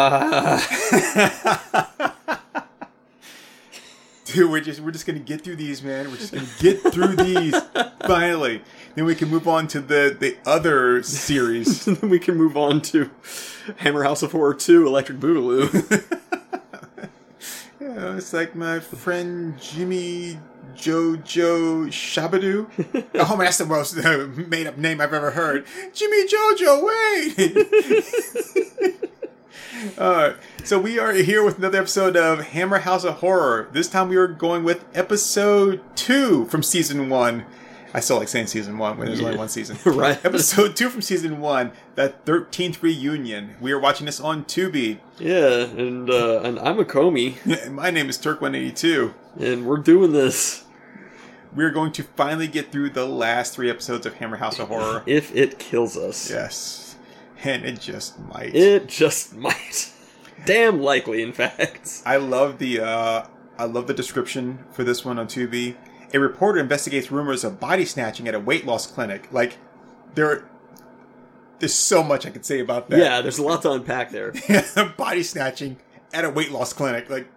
Dude, we're just we're just gonna get through these, man. We're just gonna get through these finally. Then we can move on to the the other series. then we can move on to Hammer House of Horror 2 Electric Boogaloo. Yeah, it's like my friend Jimmy Jojo Shabadoo. oh man, that's the most uh, made up name I've ever heard. Jimmy Jojo, wait! Alright, so we are here with another episode of Hammer House of Horror. This time we are going with episode two from season one. I still like saying season one when there's only one season. Right. Episode two from season one, that 13th reunion. We are watching this on Tubi. yeah, and uh, and I'm Akomi, My name is Turk182. and we're doing this We're going to finally get through the last three episodes of Hammer House of Horror. if it kills us. Yes. And it just might. It just might. Damn likely, in fact. I love the uh I love the description for this one on Tubi. A reporter investigates rumors of body snatching at a weight loss clinic. Like there there's so much I could say about that. Yeah, there's a lot to unpack there. body snatching at a weight loss clinic. Like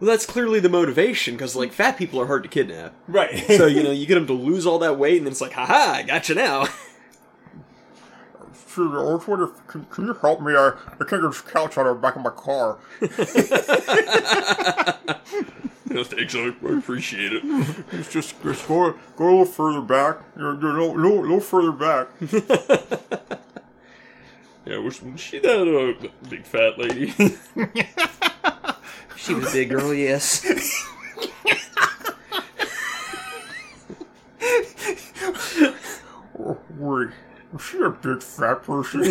Well, that's clearly the motivation, because, like, fat people are hard to kidnap. Right. So, you know, you get them to lose all that weight, and then it's like, haha, I got you now. Sure, I was wondering, can, can you help me? I, I can't get this couch out of the back of my car. no, thanks, I appreciate it. It's just, just go, go a little further back. You're, you're a little, little, little further back. Yeah, was, was she that uh, big fat lady? She was a big girl, yes. Oh, wait, is she a big fat person?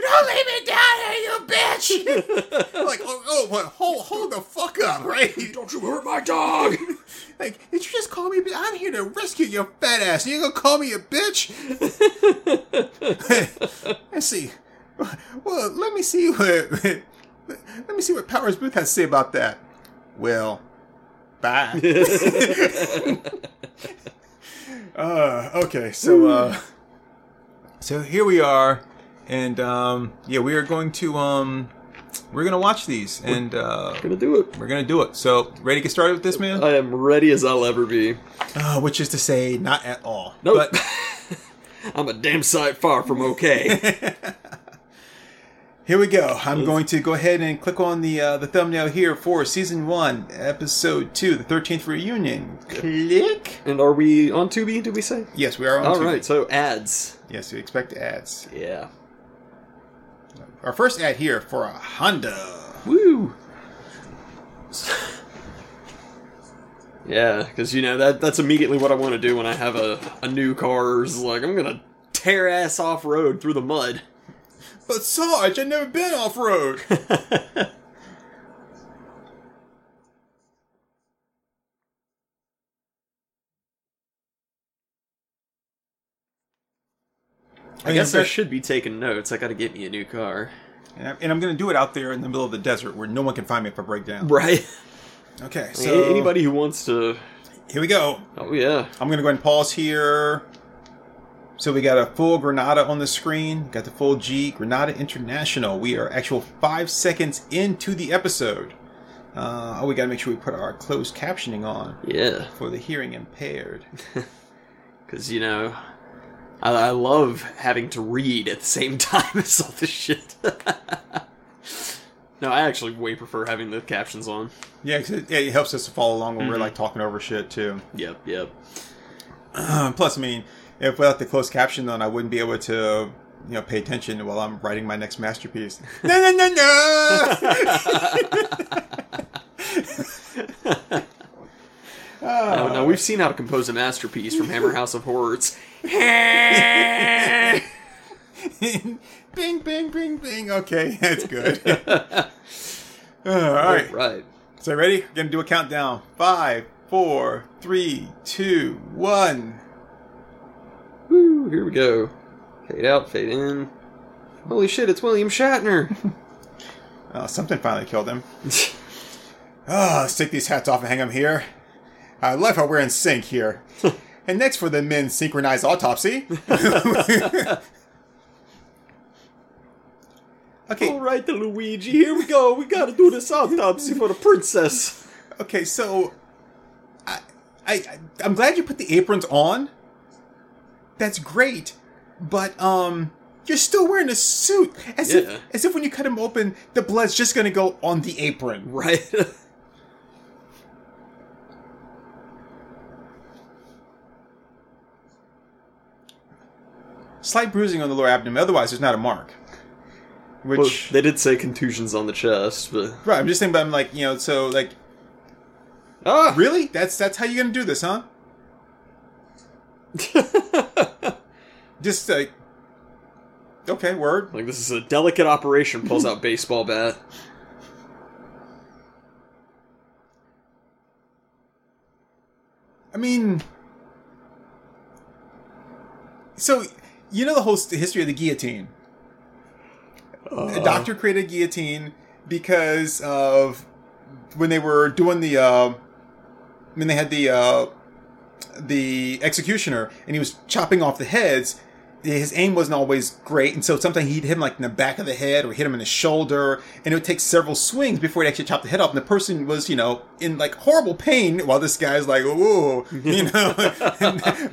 Don't leave me down here, you bitch! like, oh, oh what, hold, hold the fuck up, right? Don't you hurt my dog! Like, did you just call me? a bitch? I'm here to rescue your fat ass. You gonna call me a bitch? Let's see. Well, let me see what. Let me see what Powers Boothe has to say about that. Well, bye. uh, okay, so uh, so here we are, and um, yeah, we are going to um, we're gonna watch these, and uh, Gonna do it. we're gonna do it. So, ready to get started with this, man? I am ready as I'll ever be. Uh, which is to say, not at all. Nope. But I'm a damn sight far from okay. here we go. I'm going to go ahead and click on the uh, the thumbnail here for season one, episode two, the 13th reunion. Click. and are we on Tubi, did we say? Yes, we are on. All Tubi. right, so ads. Yes, we expect ads. Yeah. Our first ad here for a Honda. Woo! Yeah, because you know that that's immediately what I want to do when I have a, a new car. Is like I'm gonna tear ass off road through the mud. But Sarge, I've never been off road. I guess I should be taking notes. I got to get me a new car. And I'm, going to do it out there in the middle of the desert where no one can find me if I break down. Right. Okay, So so anybody who wants to. here we go. Oh yeah. I'm going to go ahead and pause here. So we got a full Granada on the screen. Got the full G Granada International. We are actual five seconds into the episode. Uh, oh, we got to make sure we put our closed captioning on Yeah. for the hearing impaired. Because, you know, I, I love having to read at the same time as all this shit. no, I actually way prefer having the captions on. Yeah, it, it helps us to follow along when we're Mm-hmm. like talking over shit too. Yep, yep. Um, plus, I mean, if without the closed caption on, I wouldn't be able to, you know, pay attention while I'm writing my next masterpiece. no, no, no, no. Oh, now, now, we've seen how to compose a masterpiece from Hammer House of Horrors. bing, bing, bing, bing. Okay, that's good. All right. Right. So ready? We're gonna do a countdown. Five, four, three, two, one. Woo, here we go. Fade out, fade in. Holy shit, it's William Shatner. Oh, something finally killed him. Ah, let's take these hats off and hang them here. I love how we're in sync here. and next for the men's synchronized autopsy. Okay, All right, the Luigi. Here we go. We gotta do this autopsy for the princess. okay. So, I, I, I'm glad you put the aprons on. That's great, but um, you're still wearing a suit, as Yeah. if as if when you cut him open, the blood's just gonna go on the apron. Right. Slight bruising on the lower abdomen. Otherwise, there's not a mark. Which well, they did say contusions on the chest, but right, I'm just saying. But I'm like, you know, so like, ah, really? That's that's how you're gonna do this, huh? Just like, okay, word. like this is a delicate operation. Pulls out baseball bat. I mean, so you know the whole history of the guillotine. a doctor created a guillotine because of when they were doing the uh, when they had the uh, the executioner and he was chopping off the heads. His aim wasn't always great, and so sometimes he'd hit him like in the back of the head or hit him in the shoulder, and it would take several swings before he actually chopped the head off. And the person was, you know, in like horrible pain, while this guy's like, "Whoa, you know,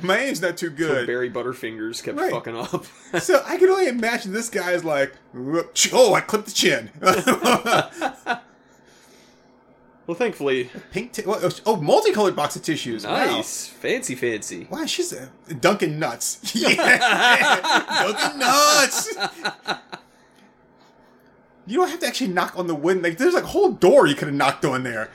my aim's not too So good." Barry Butterfingers kept Right. fucking up. So I can only imagine this guy's like, oh, I clipped the chin. well, thankfully, Pink, t- oh, oh, multicolored box of tissues. nice, fancy, fancy. Wow, wow she's a Dunkin' Nuts. Dunkin' Nuts. You don't have to actually knock on the wood. Like, there's like a whole door you could have knocked on there.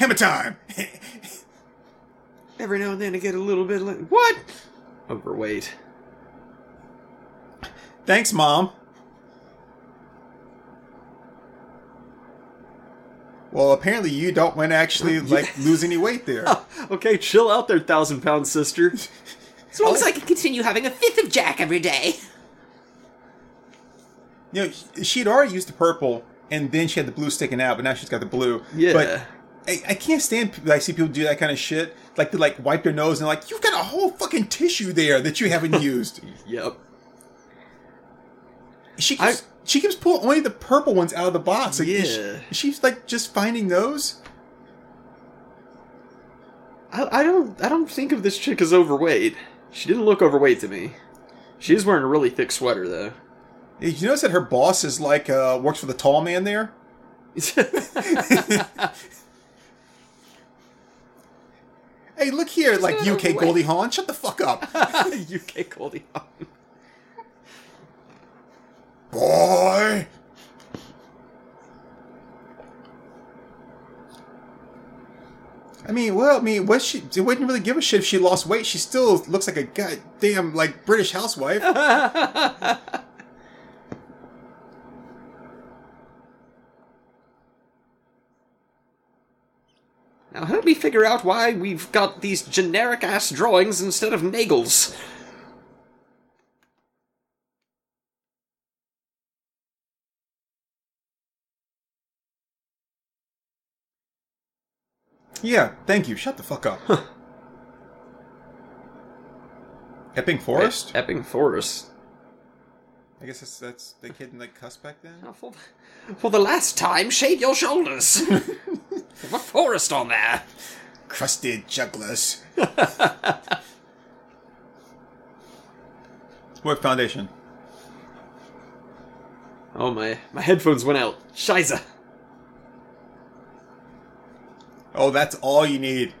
Hammer time. Every now and then I get a little bit like what? Overweight. Thanks, mom. Well, apparently you don't want to actually like lose any weight there. Okay, chill out there, thousand pound sister. As long as I can continue having a fifth of Jack every day. You know, she'd already used the purple, and then she had the blue sticking out, but now she's got the blue. Yeah. But I, I can't stand. people- I see people do that kind of shit. Like they like wipe their nose and like you've got a whole fucking tissue there that you haven't used. Yep. She keeps, she keeps pulling only the purple ones out of the box. Like, she- Yeah. is she's like just finding those. I, I don't I don't think of this chick as overweight. She didn't look overweight to me. She is wearing a really thick sweater though. You notice that her boss is like uh, works for the tall man there? Hey, look here, like UK overweight. Goldie Hawn, shut the fuck up, UK Goldie Hawn. Boy. I mean, well, I mean, what she? It wouldn't really give a shit if she lost weight. She still looks like a goddamn like British housewife. Now help me figure out why we've got these generic ass drawings instead of Nagels. Yeah, thank you. Shut the fuck up. Epping Forest. Epping Forest. I guess that's that's the kid in the cuss back then. Now, For, for the last time, shave your shoulders. Have a forest on there. Crusted jugglers. Work Foundation. Oh my, my headphones went out. Shiza. Oh, that's all you need.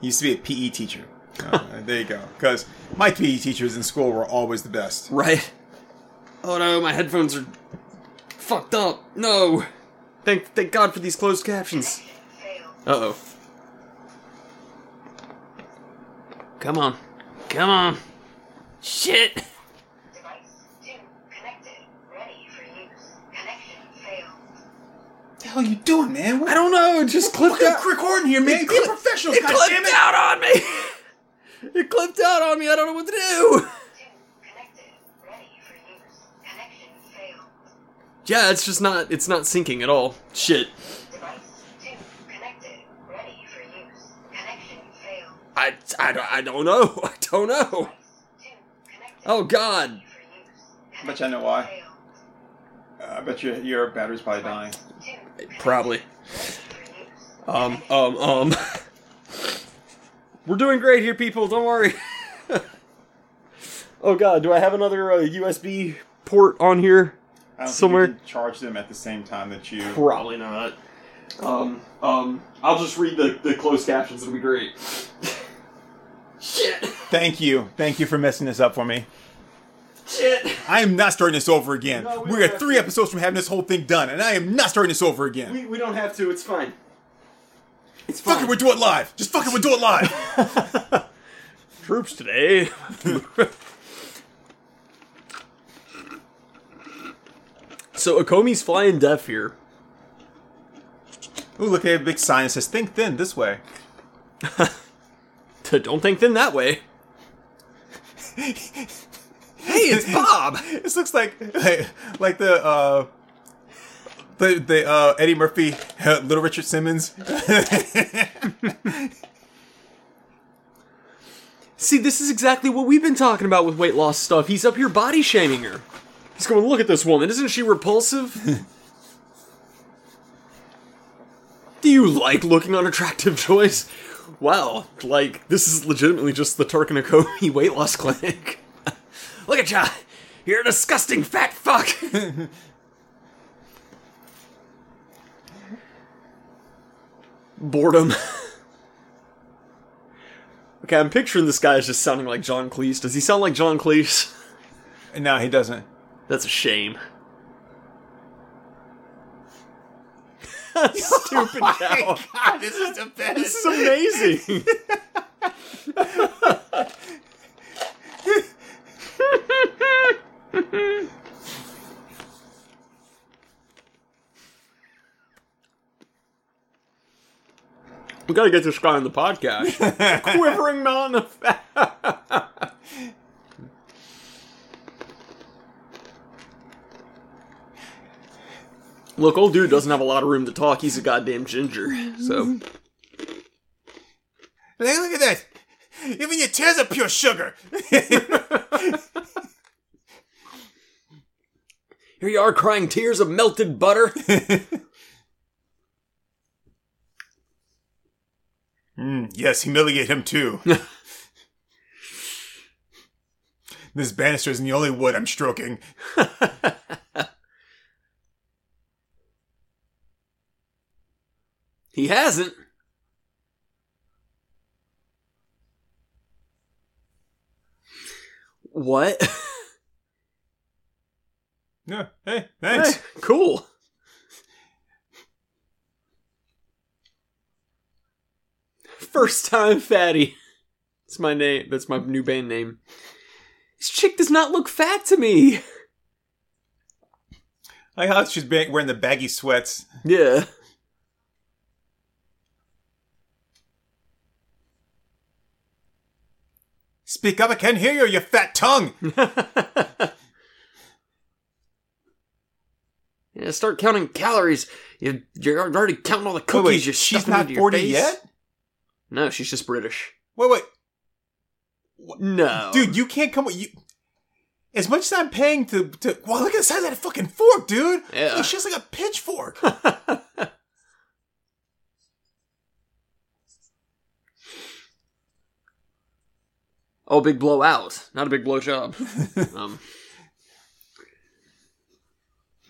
He used to be a PE teacher. Oh, there you go. Because my PE teachers in school were always the best. Right. Oh no, my headphones are fucked up. No. Thank thank God for these closed captions. Uh oh. Come on. Come on. Shit. Hell are you doing, man? What, I don't know, it just clipped Look out. at recording here, man. It Be a clip- professional, It God clipped damn it. out on me. It clipped out on me. I don't know what to do. 2 connected. Ready for use. Connection failed. Yeah, it's just not. It's not syncing at all. Shit. Device 2 connected. Ready for use. I, I, don't- I don't know. I don't know. Device 2 connected. Oh God. Ready for use. I bet you I know why. Uh, I bet you your battery's probably dying. Probably. Um, um, um. We're doing great here, people. Don't worry. oh God, do I have another uh, USB port on here? I don't Somewhere- think you can charge them at the same time that you. Probably not. Um, um, I'll just read the, the closed captions. It'll be great. Shit. Thank you, thank you for messing this up for me. Shit. I am not starting this over again. No, we We're at three to. episodes from having this whole thing done, and I am not starting this over again. We, we don't have to. It's fine. It's fine. Fuck it, we'll do it live. Just fuck it, we'll do it live. Troops today. so Akomi's flying deaf here. Ooh, look, they have a big sign that says "Think Thin" this way. Don't think thin that way. Hey, it's Bob. This looks like like, like the uh the the uh Eddie Murphy uh, Little Richard Simmons. See, this is exactly what we've been talking about with weight loss stuff. He's up here body shaming her. He's going, look at this woman. Isn't she repulsive? Do you like looking unattractive, Joyce? Wow, like, this is legitimately just the Turk and Akomi weight loss clinic. Look at ya! You're a disgusting fat fuck! Boredom. Okay, I'm picturing this guy as just sounding like John Cleese. Does he sound like John Cleese? no, he doesn't. That's a shame. Stupid oh cow. God, this is the best. This is amazing. we gotta get this guy on the podcast. Quivering mountain of fat. Look, old dude doesn't have a lot of room to talk. He's a goddamn ginger. So Hey, look at that. Even your tears are pure sugar. here you are crying tears of melted butter. Mm, yes, humiliate him too. this banister isn't the only wood I'm stroking. he hasn't. What? Yeah. Hey, thanks. Hey, cool. First time fatty. That's my name. That's my new band name. This chick does not look fat to me. I how she's wearing the baggy sweats. Yeah. Speak up, I can't hear you, you fat tongue. Yeah, start counting calories. You, you're already counting all the cookies wait, you're she's not 40 face. yet? No, she's just British. Wait, wait. No, Dude, you can't come with you. As much as I'm paying to, to wow, look at the size of that fucking fork, dude. Yeah. It's just like a pitchfork. Oh, big blowout, not a big blow job. um.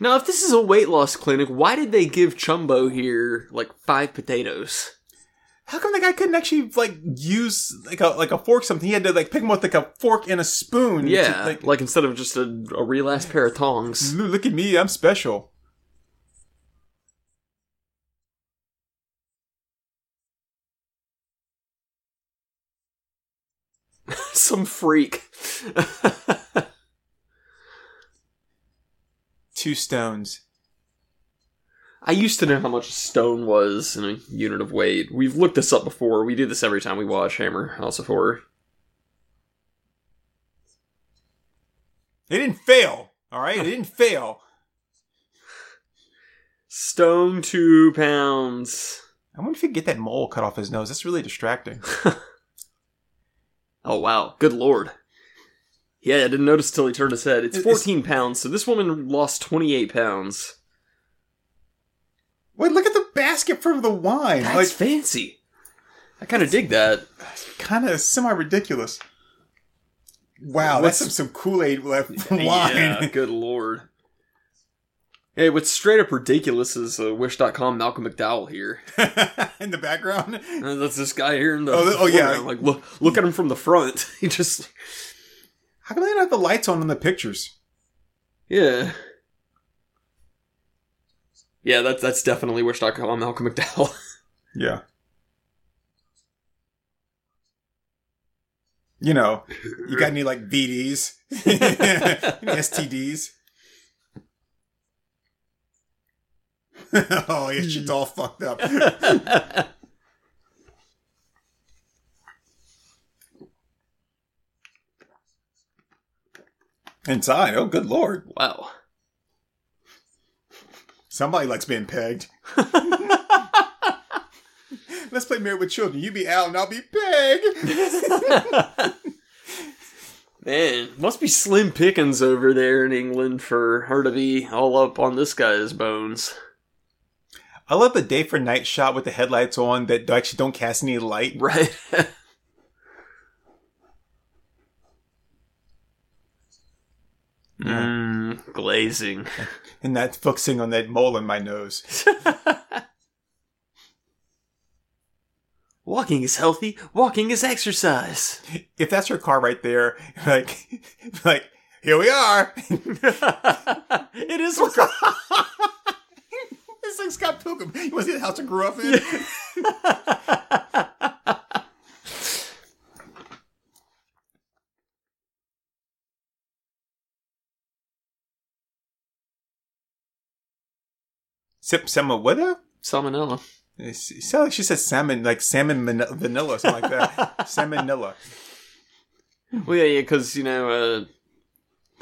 Now, if this is a weight loss clinic, why did they give Chumbo here like five potatoes? How come the guy couldn't actually like use like a like a fork something? He had to like pick him up with like a fork and a spoon. to, Yeah, like, like, instead of just a, a real ass pair of tongs. Look at me, I'm special. Some freak. Two stones. I used to know how much a stone was in a unit of weight. We've looked this up before. We do this every time we watch Hammer House of Horror. They didn't fail. All right, they didn't fail. Stone two pounds. I wonder if could get that mole cut off his nose. That's really distracting. Oh wow, good lord. Yeah, I didn't notice till he turned his head. It's 14 pounds, so this woman lost 28 pounds. Wait, look at the basket for the wine. That's like, fancy. I kind of dig that. kind of semi ridiculous. Wow, What's- that's some, some Kool Aid left wine. Yeah, good lord. Hey, what's straight up ridiculous is uh, Wish.com Malcolm McDowell here. in the background. Uh, that's this guy here in the. Oh, th- oh, yeah. Like, look, look at him from the front. he just. How come they don't have the lights on in the pictures? Yeah. Yeah, that's that's definitely Wish.com Malcolm McDowell. Yeah. You know, you got any like VDs, any STDs? oh, yeah, shit's all fucked up. Inside, oh good lord, wow. somebody likes being pegged. Let's play Married with Children. You be Al and I'll be Peg. Man, must be slim pickings over there in England for her to be all up on this guy's bones. I love the day for night shot with the headlights on that actually don't cast any light. Right? Mmm, glazing. and that focusing on that mole in my nose. Walking is healthy, walking is exercise. If that's your car right there, like, like here we are. it is. it's like Scott Pilgrim. You want to see the house I grew up in? Sip uh? Salmonella. It sounded like she said salmon, like salmon man- vanilla, something like that. Salmonella. Well, yeah, yeah, because you know, uh,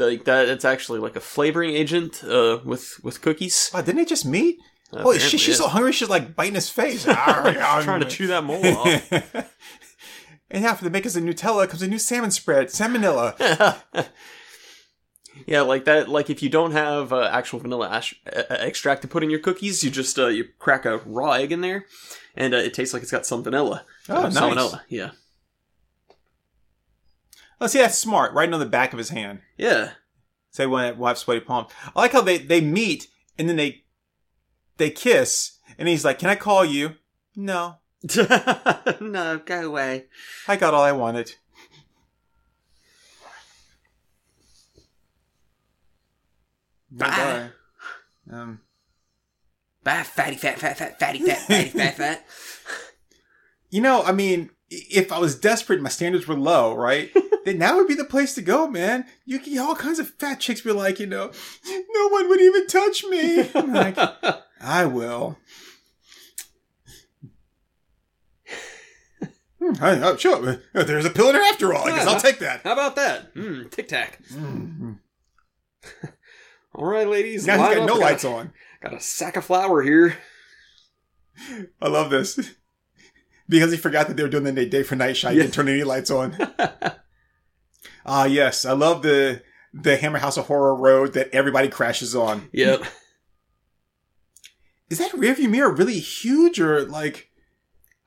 like that. It's actually like a flavoring agent uh, with with cookies. Wow, didn't it just meet? Uh, Oh, she's so hungry, she's like biting his face. She's trying to chew that mole off. and after they make us a Nutella, comes a new salmon spread, salmonella. Yeah, like that. Like if you don't have uh, actual vanilla ash- uh, extract to put in your cookies, you just uh, you crack a raw egg in there, and uh, it tastes like it's got some vanilla. Oh, Uh, nice. Salmonella. Yeah. Oh, see, that's smart. Right on the back of his hand. Yeah. Say when we'll have sweaty palms. I like how they they meet and then they they kiss, and he's like, "Can I call you?" No, no, go away. I got all I wanted. Bye. Um, Bye, fatty, fat, fat, fat, fatty, fat, fatty, fat, fat. you know, I mean, if I was desperate, my standards were low, right? then that would be the place to go, man. You get all kinds of fat chicks be like, you know, no one would even touch me. I'm like, I will. Hmm, I- oh, sure. Uh, There's a pill in her after all. I guess I'll take that. How about that? Mm, Tic Tac. Mm. All right, ladies. Now he's got up. no I lights got, on. Got a sack of flour here. I love this. Because he forgot that they were doing the day for night shot. He Yeah. didn't turn any lights on. Ah, yes. I love the the Hammer House of Horror road that everybody crashes on. Yep. Is that rearview mirror really huge or like?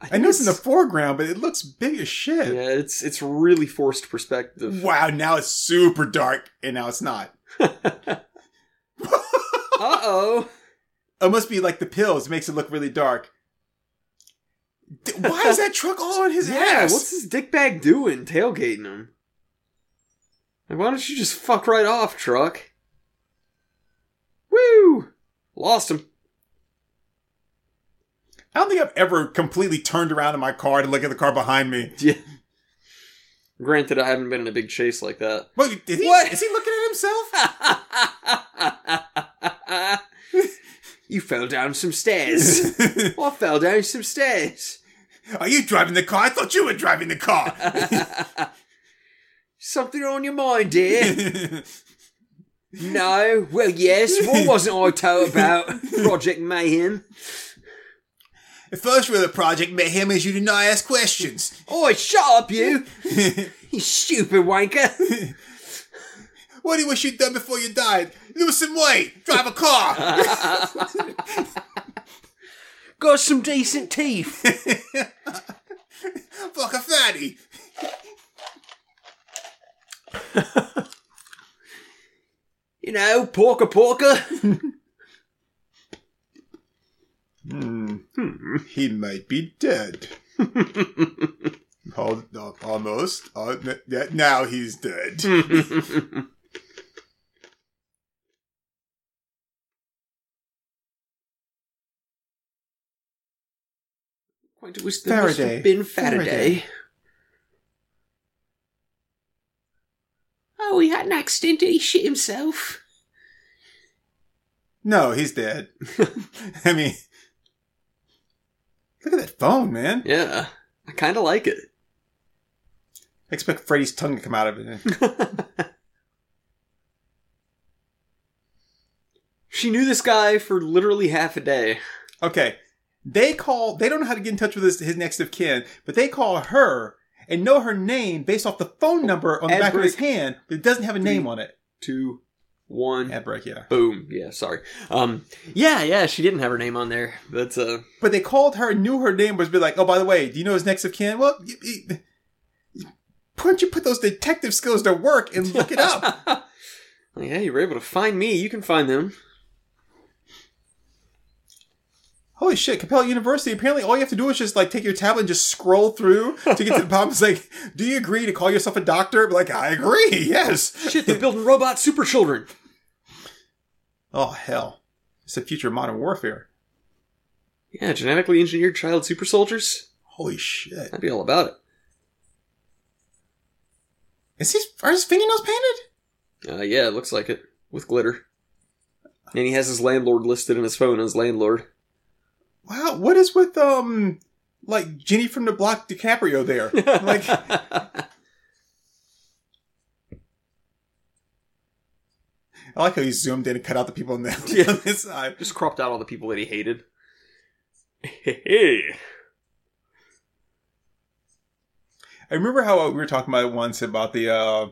I know it's in the foreground, but it looks big as shit. Yeah, it's it's really forced perspective. Wow, now it's super dark, and now it's not. Uh oh. It must be like the pills. It makes it look really dark. D- Why is that truck all on his Yeah, ass? what's this dickbag doing tailgating him? Like, why don't you just fuck right off, truck? Woo! Lost him. I don't think I've ever completely turned around in my car to look at the car behind me. Yeah. Granted, I haven't been in a big chase like that. Wait, he? What? Is he looking at himself? You fell down some stairs. I fell down some stairs. Are you driving the car? I thought you were driving the car. Something on your mind, dear? No? Well, yes. What wasn't I told about Project Mayhem? the first rule of Project Mayhem is you do not ask questions. Oi, shut up, you! You stupid wanker! What do you wish you'd done before you died? Lose some weight. Drive a car. Got some decent teeth. Fuck a fatty. You know, porker porker. Hmm. He might be dead. Al- al- Almost. Uh, n- n- Now he's dead. Quite wish there must Faraday. have been Faraday. Faraday. Oh, he had an accident. Did he shit himself? No, he's dead. I mean, look at that phone, man. Yeah, I kind of like it. I expect Freddy's tongue to come out of it. She knew this guy for literally half a day. Okay, they call. They don't know how to get in touch with his, his next of kin, but they call her and know her name based off the phone number on the Ad back of his hand, but it doesn't have a name on it. Two, one, Ad break, yeah. boom. Yeah, sorry. Um, yeah, yeah, she didn't have her name on there. That's uh, But they called her, knew her name was be like, oh, by the way, do you know his next of kin? Well, you, you, why don't you put those detective skills to work and look it up? yeah, you were able to find me. You can find them. Holy shit, Capella University, apparently all you have to do is just like take your tablet and just scroll through to get to the bottom. It's like, do you agree to call yourself a doctor? Like, I agree, yes. Shit, they're building robot super children. Oh, hell. It's the future of modern warfare. Yeah, genetically engineered child super soldiers. Holy shit. I'd be all about it. Is his, are his fingernails painted? Uh, yeah, it looks like it with glitter. And he has his landlord listed in his phone as landlord. Wow, what is with, um, like Jenny from the Block DiCaprio there? Like, I like how he zoomed in and cut out the people on the Yeah. on this side. Just cropped out all the people that he hated. Hey, I remember how we were talking about it once about the uh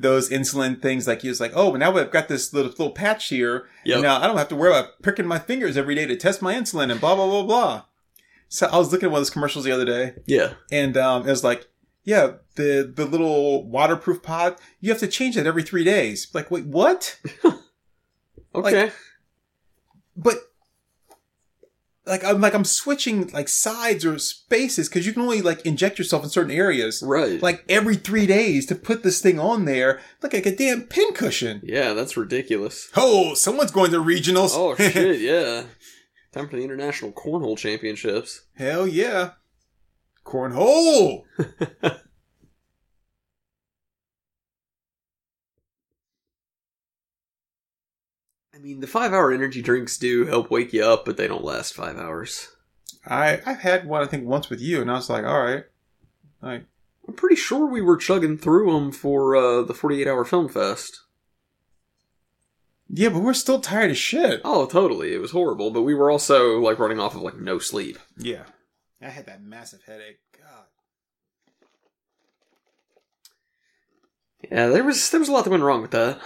those insulin things. Like he was like, "Oh, but now I've got this little little patch here. Yep. Now I don't have to worry about pricking my fingers every day to test my insulin and blah blah blah blah." So I was looking at one of those commercials the other day, yeah, and um, it was like, "Yeah, the the little waterproof pod, you have to change that every three days." Like, wait, what? okay. But like I'm like I'm switching like sides or spaces because you can only like inject yourself in certain areas. right. like every three days to put this thing on there look like a damn pincushion. yeah, that's ridiculous. Oh, someone's going to regionals. Oh shit, yeah. Time for the international cornhole championships. Hell yeah. Cornhole. I mean, the five-hour energy drinks do help wake you up, but they don't last five hours. I I've had one I think once with you, and I was like, all right, like I'm pretty sure we were chugging through them for uh, the 48-hour film fest. yeah, but we're still tired as shit. Oh, totally. It was horrible, but we were also like running off of like no sleep. Yeah, I had that massive headache. God. Yeah, there was there was a lot that went wrong with that.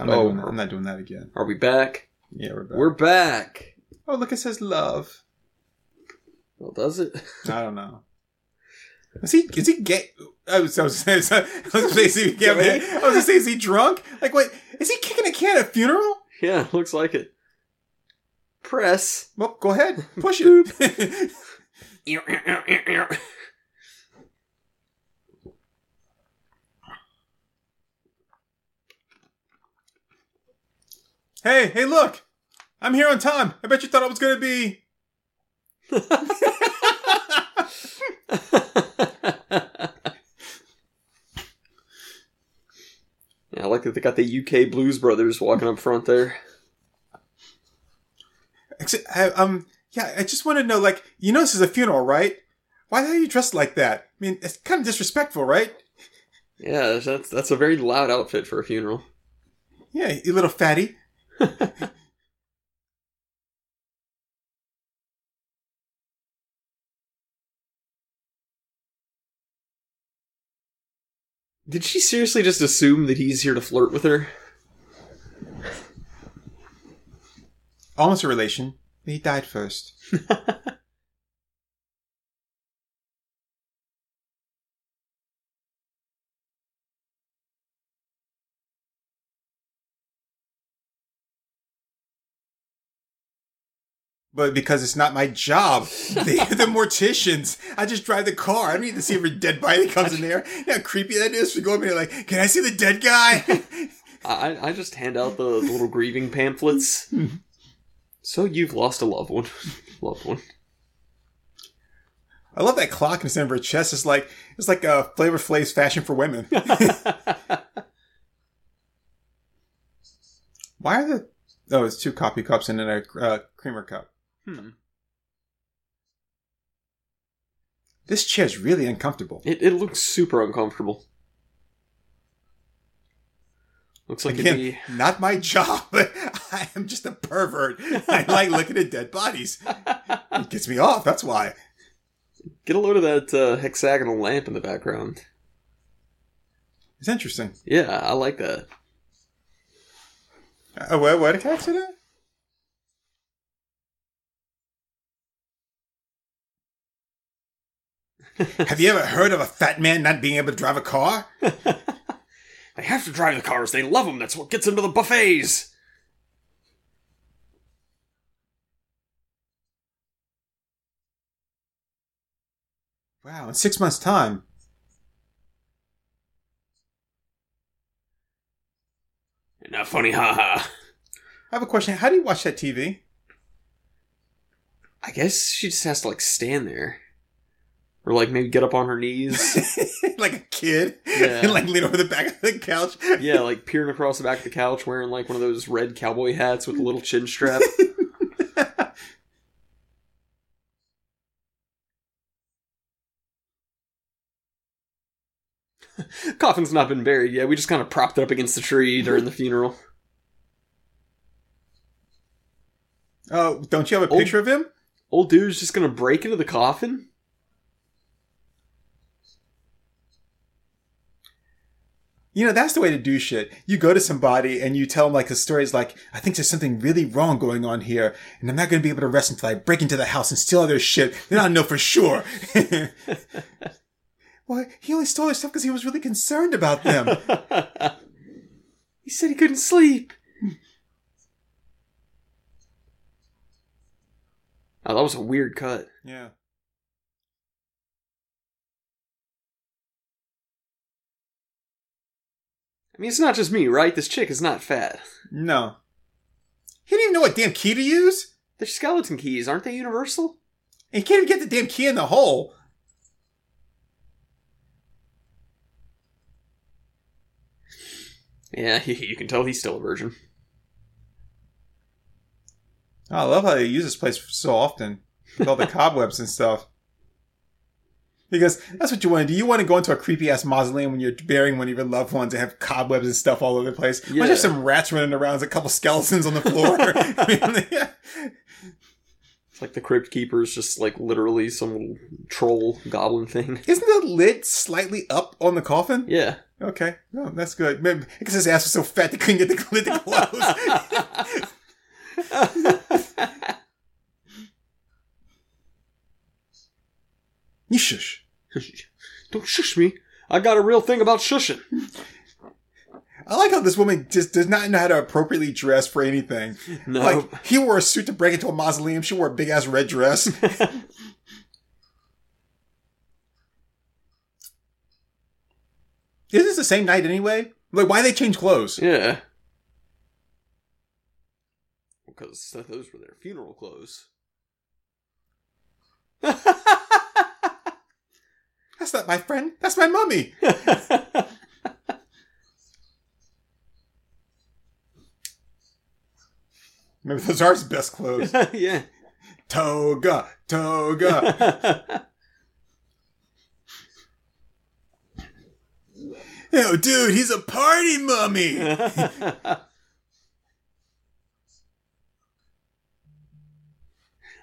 I'm not, Oh. doing that. I'm not doing that again. Are we back? Yeah, we're back. We're back. oh, look, it says love. Well, does it? I don't know. Is he is he gay? I was, I was, I was, I was gonna say, is he gay? I was gonna say, is he drunk? Like, wait, is he kicking a can at a funeral? Yeah, looks like it. Press. Well, go ahead, push it. hey, hey, look! I'm here on time. I bet you thought I was gonna be. Yeah, I like that they got the UK Blues Brothers walking up front there. I, um, yeah, I just want to know, like, you know, this is a funeral, right? Why are you dressed like that? I mean, it's kind of disrespectful, right? Yeah, that's that's a very loud outfit for a funeral. Yeah, you little fatty. Did she seriously just assume that he's here to flirt with her? Almost a relation. He died first. But because it's not my job, they're the morticians. I just drive the car. I don't need to see every dead body that comes in there. You know how creepy that is? We go up there like, can I see the dead guy? I, I just hand out the, the little grieving pamphlets. so you've lost a loved one. loved one. I love that clock in the center of her chest. It's like it's like a Flavor Flav's fashion for women. Why are the oh? It's two coffee cups and then a uh, creamer cup. Hmm. This chair's really uncomfortable. It, it looks super uncomfortable. Looks like it'd Again, be. not my job. I am just a pervert. I like looking at dead bodies. It gets me off. That's why. Get a load of that uh, hexagonal lamp in the background. It's interesting. Yeah, I like that. Uh, what, what did I say that? Have you ever heard of a fat man not being able to drive a car? They have to drive the cars. They love them. That's what gets them to the buffets. Wow, in six months' time. Not funny, haha. I have a question. How do you watch that TV? I guess she just has to like stand there, or like maybe get up on her knees. like a kid? Yeah. And like lean over the back of the couch? yeah, like peering across the back of the couch, wearing like one of those red cowboy hats with a little chin strap. Coffin's not been buried yet. We just kind of propped it up against the tree during the funeral. Oh, don't you have a picture of him? Old dude's just gonna break into the coffin. You know, that's the way to do shit. You go to somebody and you tell them like a story is like, I think there's something really wrong going on here, and I'm not going to be able to rest until I break into the house and steal all their shit. Then I'll know for sure. Why, he only stole their stuff because he was really concerned about them. he said he couldn't sleep. Oh, that was a weird cut. yeah. I mean, it's not just me, right? This chick is not fat. No. He didn't even know what damn key to use. They're skeleton keys, aren't they universal? And he can't even get the damn key in the hole. Yeah, you can tell he's still a virgin. Oh, I love how they use this place so often with all the cobwebs and stuff. Because that's what you want to do. You want to go into a creepy ass mausoleum when you're burying one of your loved ones and have cobwebs and stuff all over the place. Yeah. Have some rats running around, there's a couple skeletons on the floor. I mean, yeah. It's like the crypt keeper is just like literally some troll goblin thing. Isn't the lid slightly up on the coffin? Yeah. Okay, no, that's good. Maybe because his ass was so fat they couldn't get the lid to close. You shush. Don't shush me. I got a real thing about shushing. I like how this woman just does not know how to appropriately dress for anything. No. Like he wore a suit to break into a mausoleum. She wore a big ass red dress. Isn't this the same night anyway? Like, why they change clothes? yeah. Because those were their funeral clothes. That's not my friend. That's my mummy. Maybe those are his best clothes. yeah. Toga, toga. Yo, dude, he's a party mummy.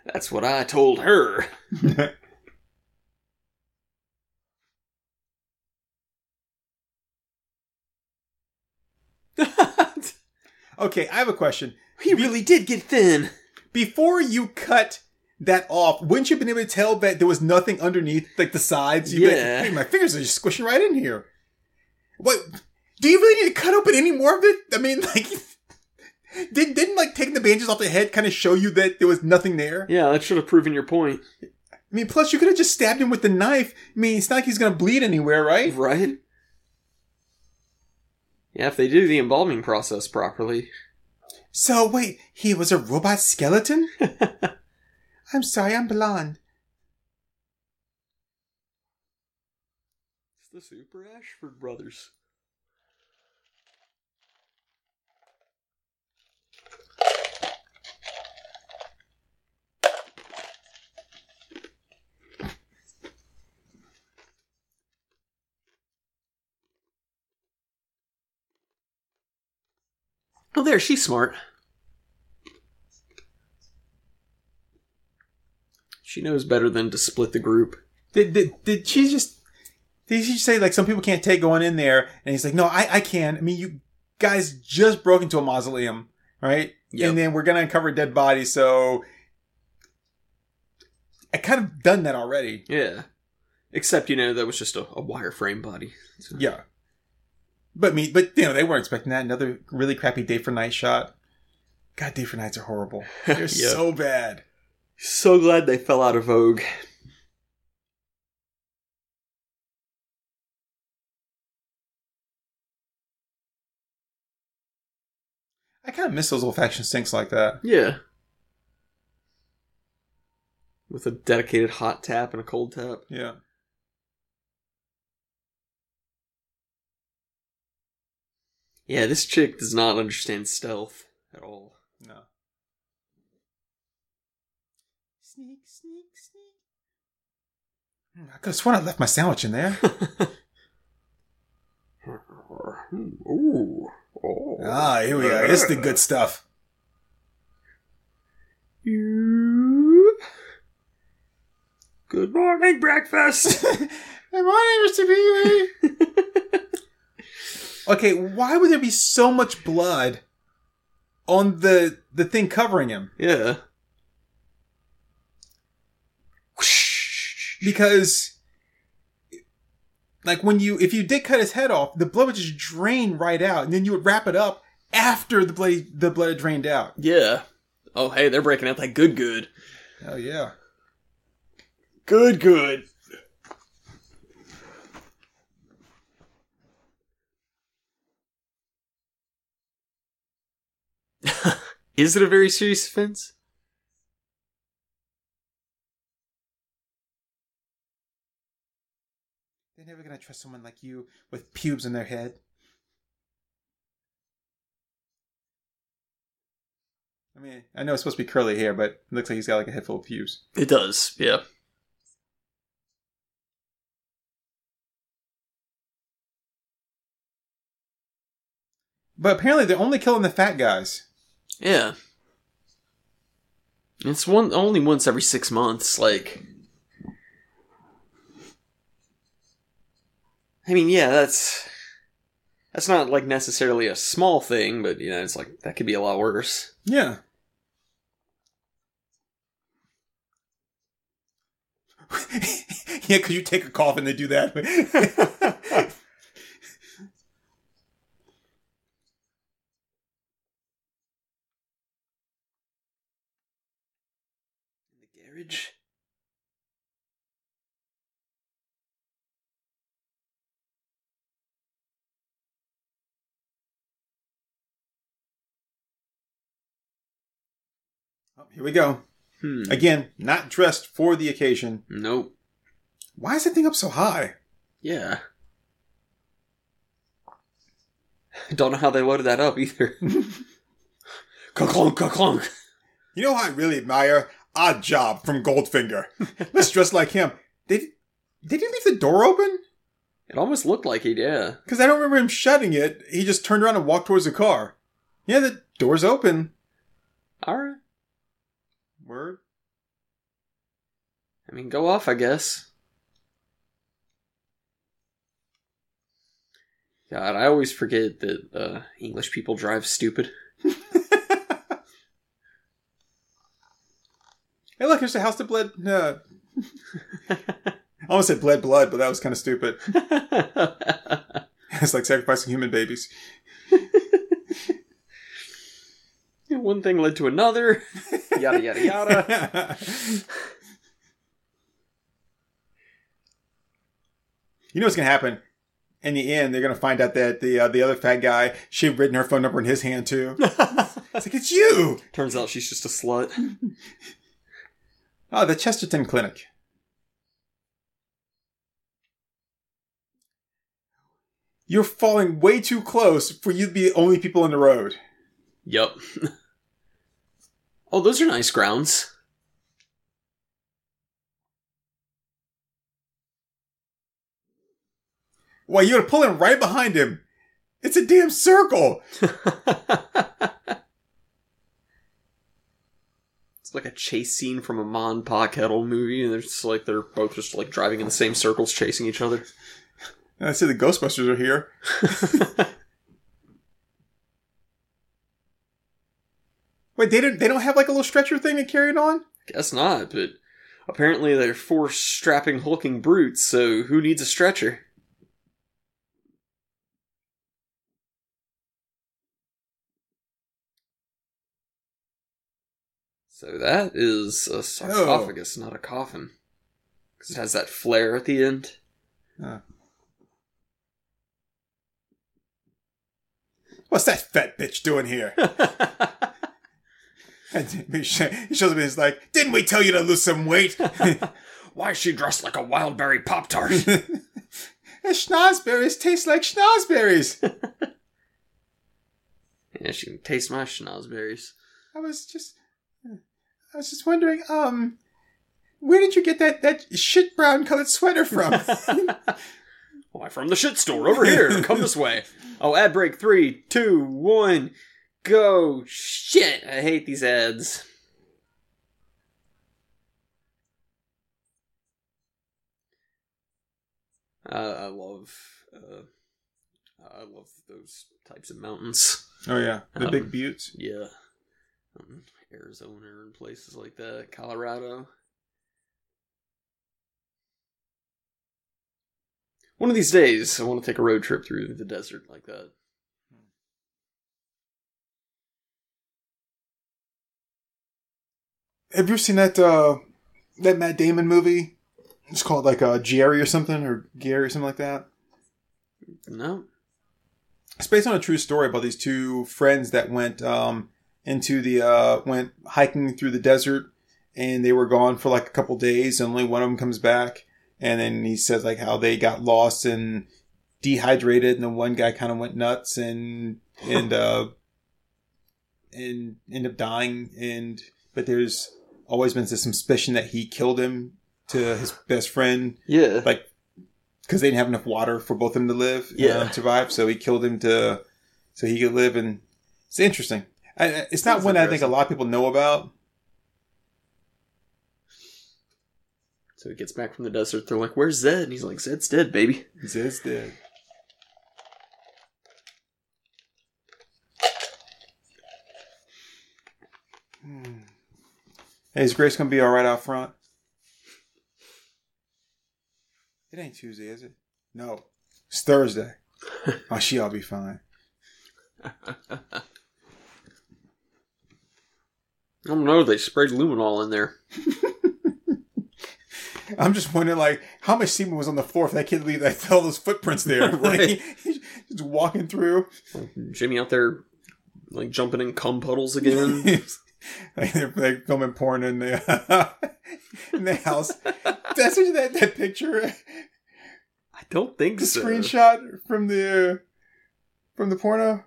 That's what I told her. Okay, I have a question. he really did get thin. Before you cut that off, wouldn't you have been able to tell that there was nothing underneath, like the sides? You'd be like, Yeah. "Hey, my fingers are just squishing right in here. What? Do you really need to cut open any more of it? I mean, like, did, didn't like taking the bandages off the head kind of show you that there was nothing there? Yeah, that should have proven your point. I mean, plus you could have just stabbed him with the knife. I mean, it's not like he's gonna bleed anywhere, right? Right? Yeah, if they do the embalming process properly. So wait, he was a robot skeleton? I'm sorry, I'm blonde. It's the Super Ashford brothers. Oh, there, she's smart. She knows better than to split the group. Did, did, did she just did she say like some people can't take going in there and he's like no I, I can I mean you guys just broke into a mausoleum right Yep. and then we're gonna uncover a dead body so I kind of done that already Yeah. Except, you know, that was just a, a wireframe body. So- yeah but me but you know they weren't expecting that another really crappy day for night shot God day for nights are horrible they're Yeah. so bad So glad they fell out of vogue. I kind of miss those old fashioned sinks like that Yeah. With a dedicated hot tap and a cold tap. yeah Yeah, this chick does not understand stealth at all. no sneak sneak sneak I could have sworn I left my sandwich in there. Ooh. Oh. Ah, here we go. This is the good stuff. Yoop. Good morning, breakfast. Good morning, Mr. Peewee. Okay, why would there be so much blood on the the thing covering him? yeah. Because like when you if you did cut his head off, the blood would just drain right out, and then you would wrap it up after the blood the blood had drained out. Yeah. Oh, hey, they're breaking out that good, good. Oh yeah. Good, good. Is it a very serious offense? They're never gonna trust someone like you with pubes in their head. I mean, I know it's supposed to be curly hair, but it looks like he's got like a head full of pubes. It does, yeah. But apparently, they're only killing the fat guys. Yeah. It's one only once every six months, like I mean, yeah, that's that's not like necessarily a small thing, but you know, it's like that could be a lot worse. Yeah. yeah, because you take a cough and they do that. Oh, here we go. Hmm. Again, not dressed for the occasion. Nope. Why is that thing up so high? Yeah. Don't know how they loaded that up either. Ka-clunk, ka-clunk. You know how I really admire Odd Job from Goldfinger. Let's dress like him. Did did he leave the door open? It almost looked like he did. Because I don't remember him shutting it. He just turned around and walked towards the car. Yeah, the door's open. Alright. Word. I mean, go off, I guess. God, I always forget that uh, English people drive stupid. Hey, look, here's the house that bled. Uh, I almost said bled blood, but that was kind of stupid. It's like sacrificing human babies. One thing led to another. Yada yada yada. you know what's gonna happen? In the end, they're gonna find out that the uh, the other fat guy she had written her phone number in his hand too. It's like it's you. Turns out she's just a slut. Oh, the Chesterton Clinic. You're falling way too close for you to be the only people on the road. Yup. oh, those are nice grounds. Why, you're pulling right behind him. It's a damn circle. It's like a chase scene from a Mon Pa Kettle movie, and it's like they're both just like driving in the same circles, chasing each other. And I see the Ghostbusters are here. Wait, they don't they don't have like a little stretcher thing to carry it on? Guess not, but apparently they're four strapping hulking brutes, so who needs a stretcher? So that is a sarcophagus, not a coffin. Because it has that flare at the end. What's that fat bitch doing here? And he shows up he's like, Didn't we tell you to lose some weight? Why is she dressed like a wildberry Pop Tart? schnozberries taste like schnozberries. yeah, she can taste my schnozberries. I was just I was just wondering, um where did you get that, that shit brown colored sweater from? Why, from the shit store over here. Come this way. Oh, ad break. Three, two, one, go. Shit, I hate these ads. Uh, I love, uh, I love those types of mountains. oh yeah, the Um, big buttes. Yeah, um, Arizona and places like that, Colorado. One of these days, I want to take a road trip through the desert like that. Have you seen that uh that Matt Damon movie? It's called like uh Gerry or something or Gary or something like that. No, It's based on a true story about these two friends that went um into the uh went hiking through the desert and they were gone for like a couple days and only one of them comes back. And then he says like how they got lost and dehydrated and the one guy kind of went nuts and and uh and ended up dying. And but there's always been this suspicion that he killed him to his best friend. Yeah, like because they didn't have enough water for both of them to live Yeah. um, survive so he killed him to so he could live and it's interesting I, I- it's not Sounds one i think a lot of people know about so he gets back from the desert. They're like, "Where's Zed?" And he's like, "Zed's dead, baby." Zed's dead Hmm. hey is grace gonna be all right out front it ain't tuesday is it no it's thursday oh she ought to be fine I don't know. They sprayed luminol in there. I'm just wondering, like, how much semen was on the floor for that kid to leave like all those footprints there? Right. Like, just walking through. Jimmy out there, like jumping in cum puddles again. like they're like filming porn in the in the house. That's what that that picture, I don't think the so. screenshot from the from the porno.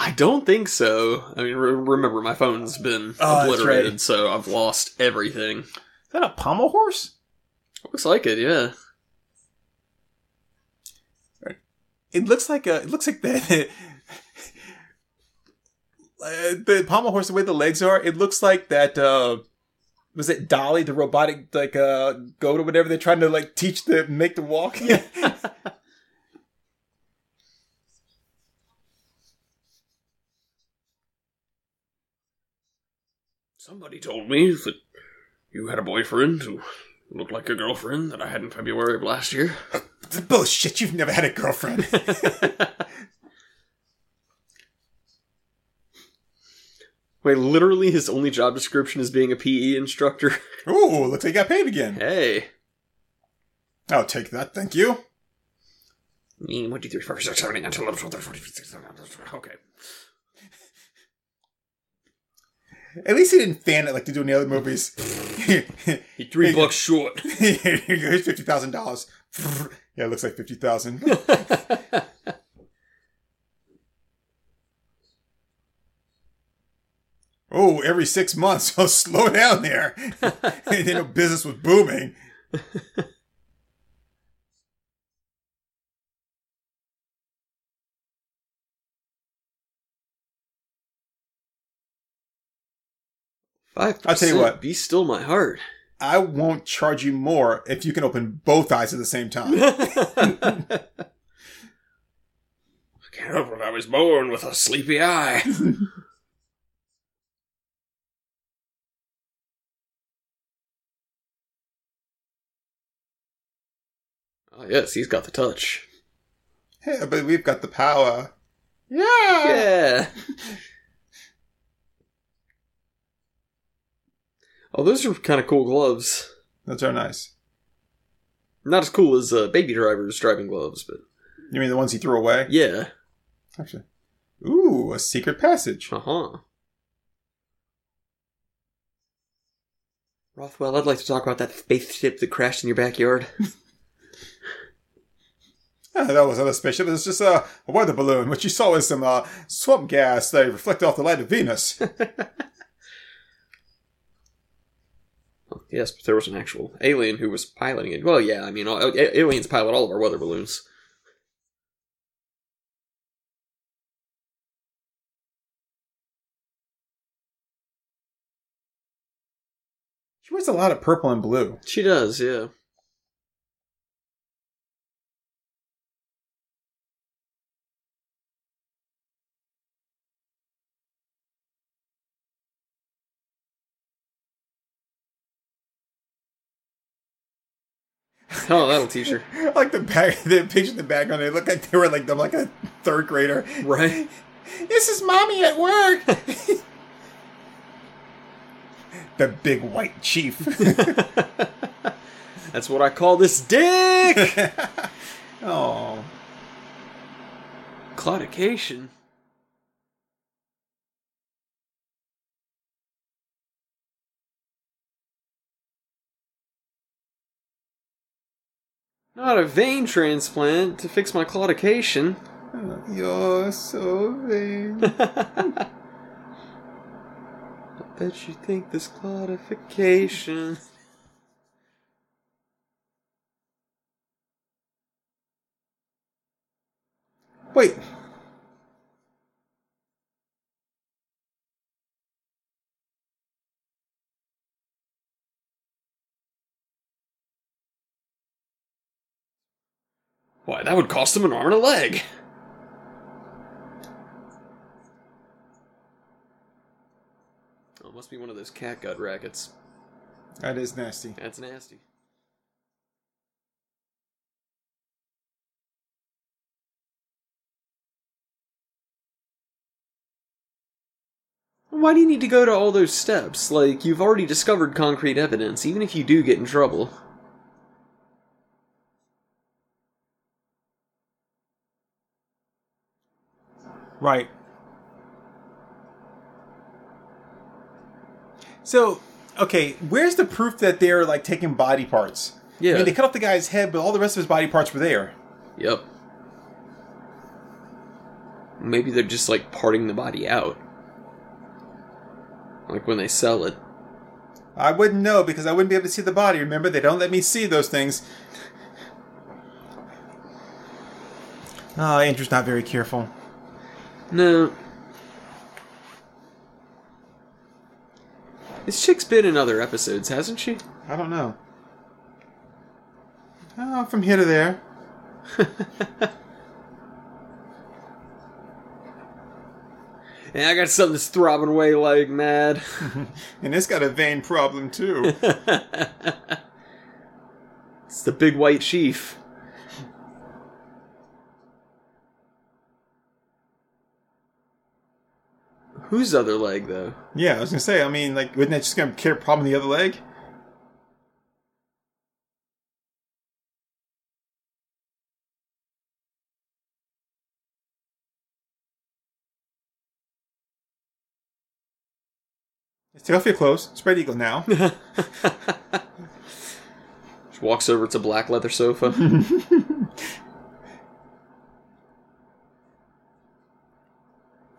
I don't think so. I mean, re- remember my phone's been Oh, that's obliterated, right. so I've lost everything. Is that a pommel horse? Looks like it, yeah. It looks like a. It looks like that. Uh, the pommel horse, the way the legs are, it looks like that. uh Was it Dolly, the robotic like uh goat or whatever? They're trying to like teach the make the walk. Somebody told me that you had a boyfriend who looked like a girlfriend that I had in February of last year. Bullshit, you've never had a girlfriend. Wait, literally his only job description is being a PE instructor? Ooh, looks like you got paid again. hey. I'll take that, thank you. Me, one, two, three, four, six, seven, eight, nine, ten, eleven, twelve, thirteen, fourteen, fifteen, sixteen, seventeen, Okay. At least he didn't fan it like they do in the other movies. He three bucks short. Here goes fifty thousand dollars. Yeah, it looks like fifty thousand. oh, every six months. Oh, slow down there. then the business was booming. Five. I'll tell you what. Be still my heart. I won't charge you more if you can open both eyes at the same time. I can't it. I was born with a sleepy eye. oh yes, he's got the touch. yeah, but we've got the power. Yeah. Yeah. oh, those are kind of cool gloves. Those are nice. Not as cool as uh, Baby Driver's driving gloves, but You mean the ones he threw away? yeah. Actually. Ooh, a secret passage. Uh huh. Rothwell, I'd like to talk about that spaceship that crashed in your backyard. Ah, that was not a spaceship. It was just a, a weather balloon. What you saw was some uh, swamp gas that reflected off the light of Venus. yes, but there was an actual alien who was piloting it. Well, yeah, I mean, all, aliens pilot all of our weather balloons. she wears a lot of purple and blue. She does, yeah. Oh, that'll teach her. I like the back, the picture in the background. They look like they were like them, like a third grader. Right? This is mommy at work. the big white chief. That's what I call this dick! oh, Claudication. Not a vein transplant to fix my claudication. Oh, you're so vain. I bet you think this claudification. Wait. Why, that would cost him an arm and a leg. Oh, it must be one of those cat gut rackets. That is nasty. That's nasty. Why do you need to go to all those steps? Like, you've already discovered concrete evidence, even if you do get in trouble. Right. So, okay, where's the proof that they're like taking body parts? Yeah. I mean, they cut off the guy's head, but all the rest of his body parts were there. Yep. Maybe they're just like parting the body out. Like when they sell it. I wouldn't know because I wouldn't be able to see the body. Remember, they don't let me see those things. Oh, Andrew's not very careful. No. This chick's been in other episodes, hasn't she? I don't know. Oh, from here to there. And I got something that's throbbing away like mad. And it's got a vein problem too. It's the big white chief. Whose other leg, though? yeah, I was gonna say. I mean, like, wouldn't that just gonna cure a problem the other leg? Take off your clothes. Spread eagle now. She walks over to black leather sofa.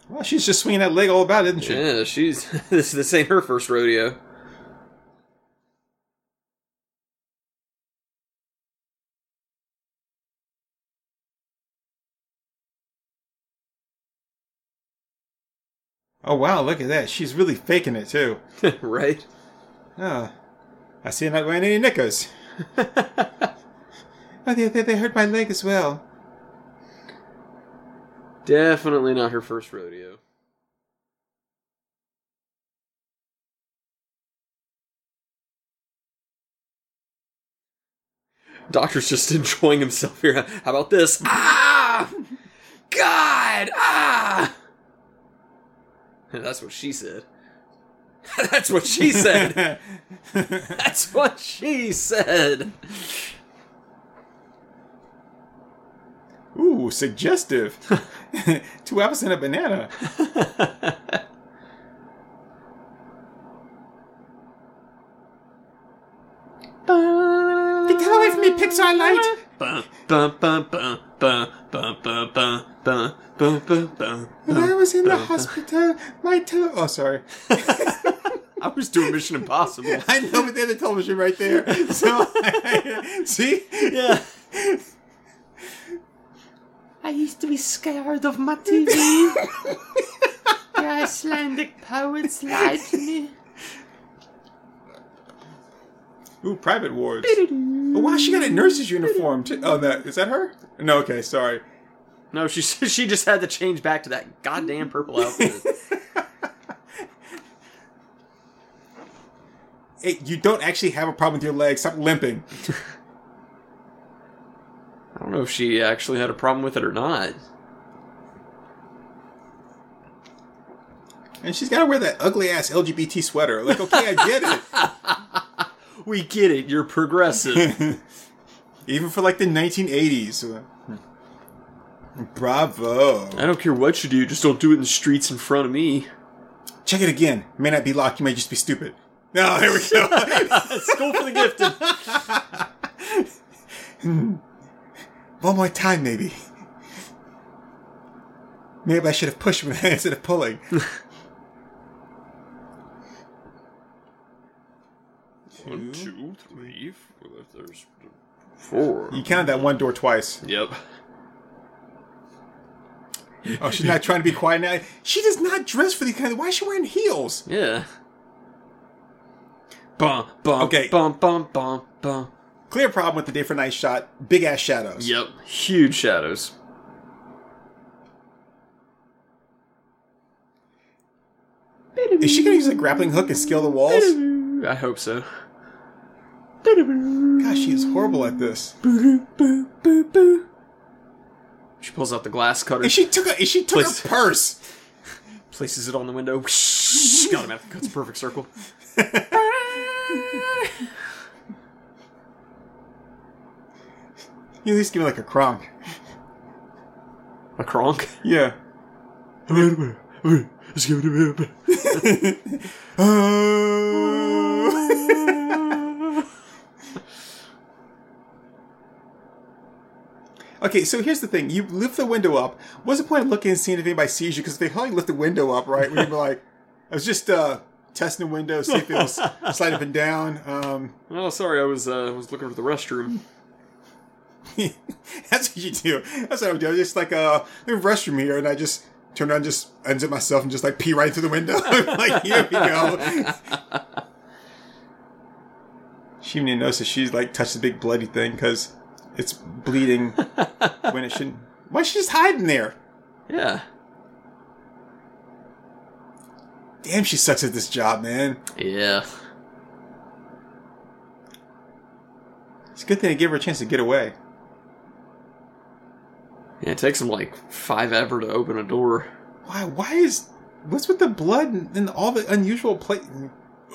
well, she's just swinging that leg all about, isn't she? yeah, she's this. This ain't her first rodeo. Oh wow, look at that. She's really faking it too. right? Oh, I see her not wearing any knickers. oh, they, they, they hurt my leg as well. Definitely not her first rodeo. Doctor's just enjoying himself here. How about this? Ah! God! Ah! That's what she said. That's what she said. That's what she said. Ooh, suggestive. Two apples and a banana. Get away from me, Pixar light! When I was in the hospital, my tele- Oh, sorry. I was doing Mission Impossible. I know, but they had the television right there. So, see? Yeah. Be scared of my TV. the Icelandic poets lied to me. Ooh, Private Wars. Oh, wow, she got a nurse's uniform, too. Oh, that, is that her? No, okay, sorry. No, she she just had to change back to that goddamn purple outfit. Hey, you don't actually have a problem with your leg. Stop limping. I don't know if she actually had a problem with it or not. And she's got to wear that ugly ass LGBT sweater. Like, okay, I get it. We get it. You're progressive. Even for like the 1980s. Bravo. I don't care what you do. Just don't do it in the streets in front of me. Check it again. May not be locked. You may just be stupid. Oh, no, here we go. School for the gifted. One more time, maybe. Maybe I should have pushed when instead of pulling. One, two, three, four. There's four. You counted that one door twice. Yep. Oh, she's not trying to be quiet now. She does not dress for these kind of. Why is she wearing heels? Yeah. Bum, bum, Okay. Bum, bum, bum, bum. Clear problem with the day for night shot. Big ass shadows. Yep. Huge shadows. Is she gonna use a grappling hook and scale the walls? I hope so. Gosh, she is horrible at this. She pulls out the glass cutter, And she took a. She took Please. a purse. places it on the window. She got him out. Cuts a perfect circle. You at least give me like a kronk. A cronk. Yeah. okay, so here's the thing: you lift the window up. What's the point of looking and seeing if anybody sees you? Because they probably lift the window up, right? When you're like, I was just uh, testing the window, see if it was slide up and down. Um, Oh, sorry. I was uh, was looking for the restroom. that's what you do. That's what I would do. I just like uh, there's a restroom here, and I just turn around, just unzip myself, and just like pee right through the window. like here we go. She even notice that she's like touched the big bloody thing because it's bleeding when it shouldn't. Why is she just hiding there? Yeah. Damn, she sucks at this job, man. Yeah. It's a good thing to give her a chance to get away. Yeah, it takes him like five ever to open a door. Why? Why is what's with the blood and, and all the unusual plate?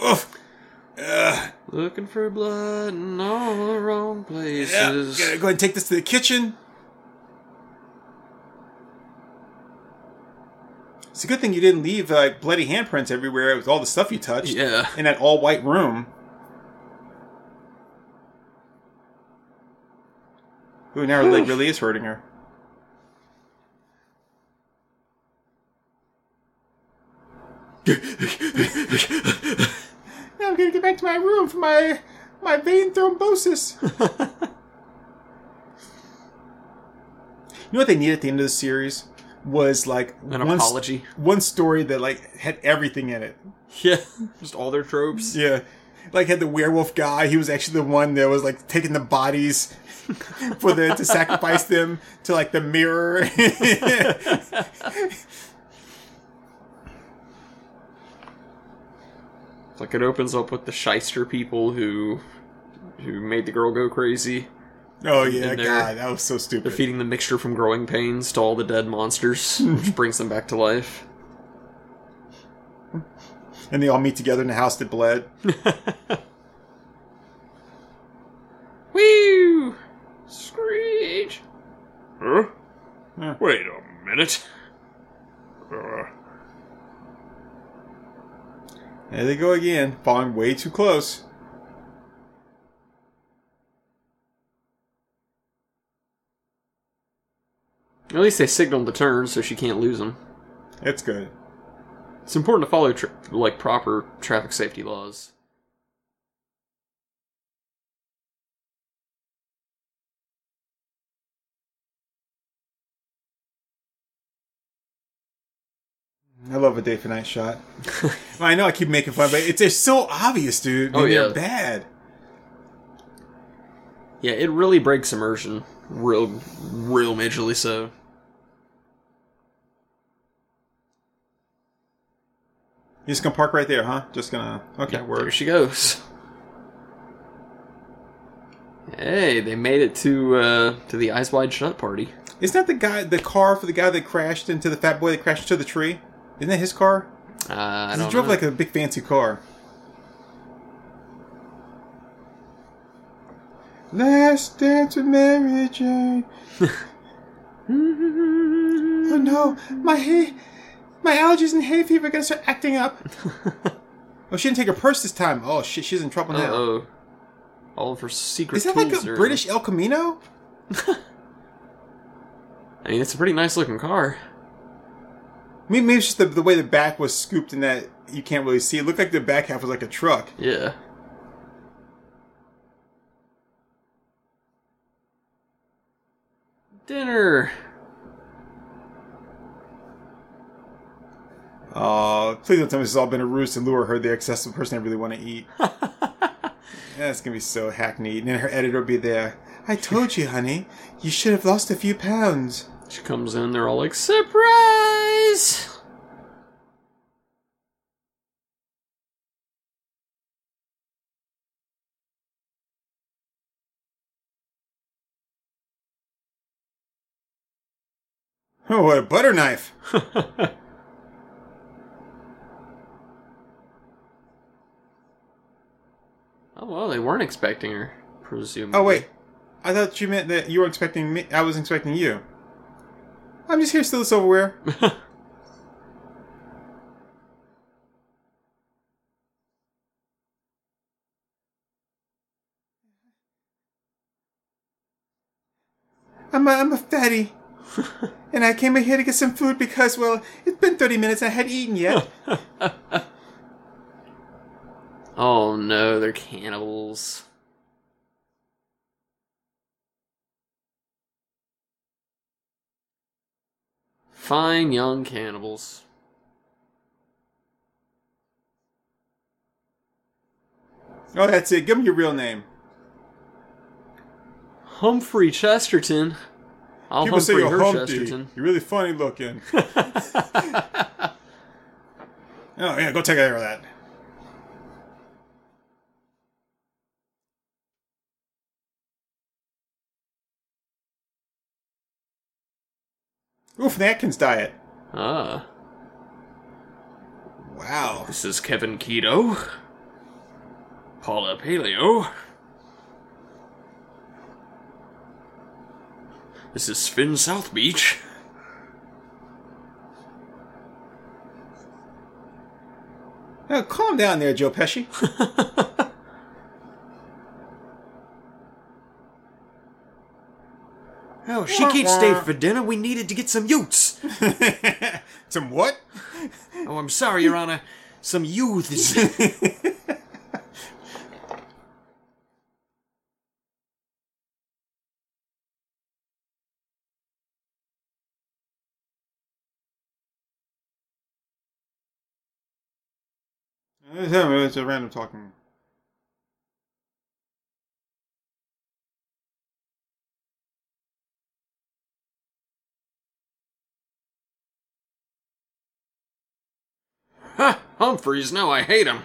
Ugh. Ugh. Looking for blood in all the wrong Yeah. places. Gotta go ahead and take this to the kitchen. It's a good thing you didn't leave like bloody handprints everywhere with all the stuff you touched Yeah. in that all white room. Ooh, now her leg really is hurting her. Now I'm gonna get back to my room for my my vein thrombosis. you know what they needed at the end of the series was like An one, apology. one story that like had everything in it. Yeah. Just all their tropes. Yeah, like had the werewolf guy. He was actually the one that was like taking the bodies for the to sacrifice them to like the mirror. Like it opens up with the shyster people who who made the girl go crazy. oh yeah, God, that was so stupid. They're feeding the mixture from growing pains to all the dead monsters, which brings them back to life. and they all meet together in the house that bled. Woo! Screech! Huh? Huh. Wait a minute. Uh, There they go again, falling way too close. at least they signaled the turn so she can't lose them. It's good. It's important to follow tra- like proper traffic safety laws. I love a day for night shot. well, I know I keep making fun, but it's just so obvious, dude. Oh, when they're yeah. bad. Yeah, it really breaks immersion, real, real majorly so. You just gonna park right there, huh? Just gonna. Okay, Yeah, work. there she goes. Hey, they made it to uh, to the Eyes Wide Shut party. Isn't that the guy, the car for the guy that crashed into the fat boy that crashed into the tree? Isn't that his car? Uh, I 'Cause don't he drove know. like a big fancy car. Last dance with Mary Jane. oh no, my hay, my allergies and hay fever are gonna start acting up. oh, she didn't take her purse this time. Oh shit, she's in trouble now. Uh-oh. All of her secret Is that like a are- British El Camino? I mean, it's a pretty nice looking car. Maybe, it's just the, the way the back was scooped in that you can't really see. It looked like the back half was like a truck. Yeah. Dinner. Oh, please don't tell me this has all been a ruse to lure her, the accessible person I really want to eat. That's gonna be so hackneyed. And then her editor will be there. I told you, honey, you should have lost a few pounds. She comes in, they're all like, surprise! Oh, what a butter knife! Oh, well, they weren't expecting her, presumably. Oh wait, I thought you meant that you were expecting me. I was expecting you. I'm just here to steal the silverware. I'm a, I'm a fatty. and I came here to get some food because, well, it's been 30 minutes and I hadn't eaten yet. Oh no, they're cannibals. Fine young cannibals. oh, that's it. Give me your real name. Humphrey Chesterton. I'll People say you're her Humpty. Chesterton. You're really funny looking. Oh yeah, go take care of that. Oof, Atkins diet. Ah, Wow. this is Kevin Keto. Paula Paleo. This is Finn South Beach. Oh, calm down there, Joe Pesci. Oh, she can't stay for dinner. We needed to get some utes. Some what? Oh, I'm sorry, Your Honor. Some youths. It's a random talking. Humphreys, no, I hate him.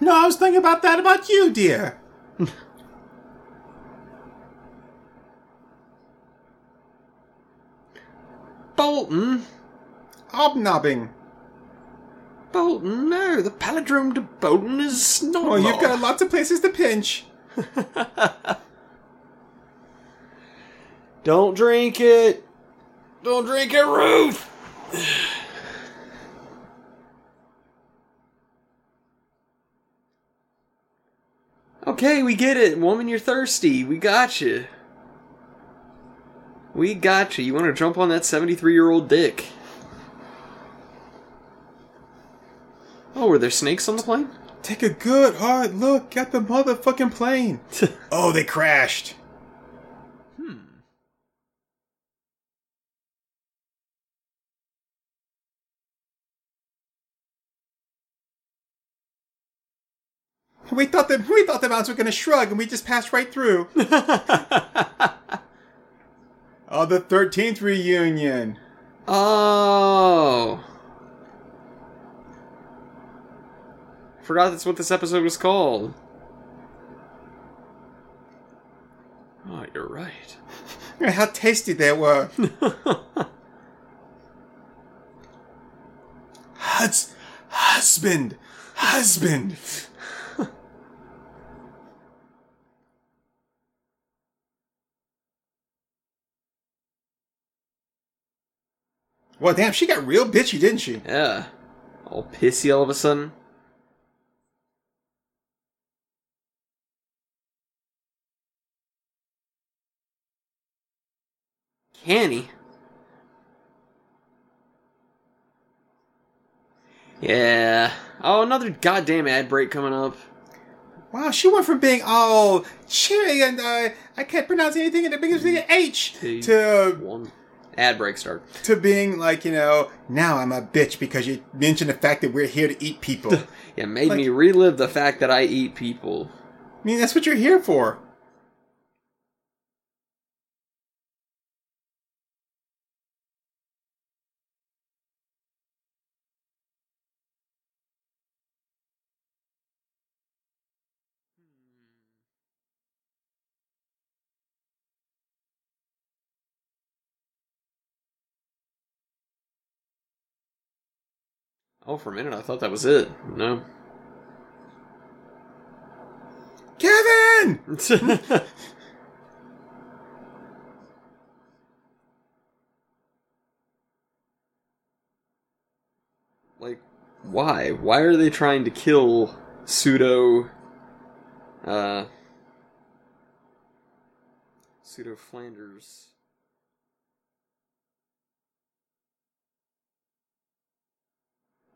No, I was thinking about that about you, dear. Bolton? Obnobbing. Bolton, no. The palindrome to Bolton is not. Oh, you've got lots of places to pinch. Don't drink it. Don't drink it, Ruth. okay, we get it. Woman, you're thirsty. We got you. We got you. You want to jump on that 73 year old dick? Oh, were there snakes on the plane? Take a good hard look at the motherfucking plane. oh, they crashed. We thought that we thought the mountains were going to shrug, and we just passed right through. oh, the thirteenth reunion. Oh. Forgot that's what this episode was called. Oh, you're right. How tasty they were. Hus- husband, husband. Well, damn, she got real bitchy, didn't she? Yeah. All pissy all of a sudden. Canny. Yeah. Oh, another goddamn ad break coming up. Wow, she went from being all cheery and uh, I can't pronounce anything and the with an H to One ad break start. to being like you know now I'm a bitch because you mentioned the fact that we're here to eat people. Yeah, made Like- me relive the fact that I eat people. I mean that's what you're here for. Oh, for a minute I thought that was it. No. Kevin. like, why? Why are they trying to kill pseudo, uh, pseudo Flanders?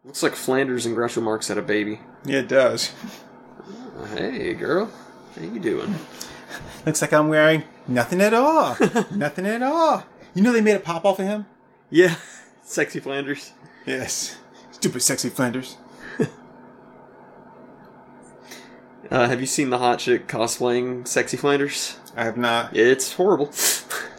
Looks like Flanders and Groucho Marx had a baby. Yeah, it does. Uh, Hey, girl, how you doing? Looks like I'm wearing nothing at all. nothing at all. You know they made a pop off of him. Yeah, sexy Flanders. Yes. Stupid sexy Flanders. Uh, have you seen the hot chick cosplaying sexy Flanders? I have not. It's horrible.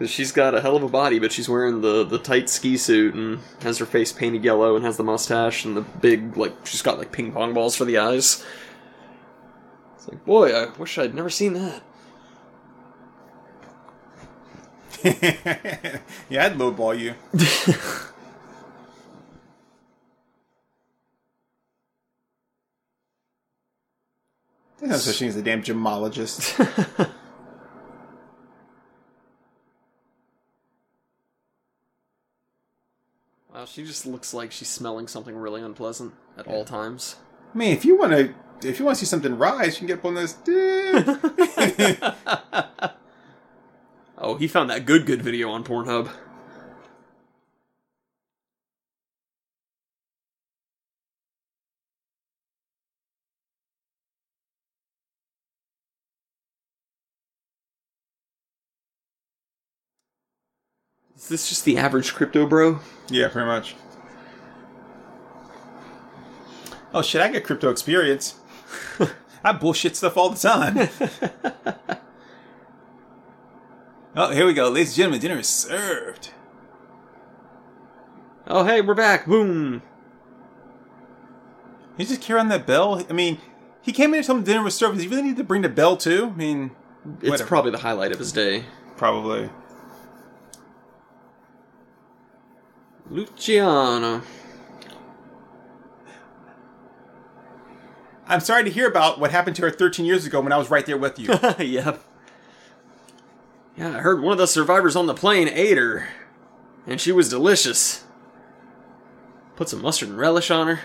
Because she's got a hell of a body, but she's wearing the, the tight ski suit and has her face painted yellow and has the mustache and the big, like, she's got like ping pong balls for the eyes. It's like, boy, I wish I'd never seen that. yeah, I'd lowball you. There's no such thing as a damn gemologist. Wow, she just looks like she's smelling something really unpleasant at all times. I mean, if you want to, if you want to see something rise, you can get up on this. Oh, he found that good, good video on Pornhub. Is this just the average crypto bro? yeah, pretty much. Oh shit! I get crypto experience. I bullshit stuff all the time. oh, here we go, ladies and gentlemen. Dinner is served. Oh, hey, we're back. Boom. You just carry on that bell. I mean, he came in and told him dinner was served. Does he really need to bring the bell too? I mean, It's Whatever. probably the highlight of his day. probably. Luciano. I'm sorry to hear about what happened to her 13 years ago when I was right there with you. yep. Yeah, I heard one of the survivors on the plane ate her, and she was delicious. Put some mustard and relish on her.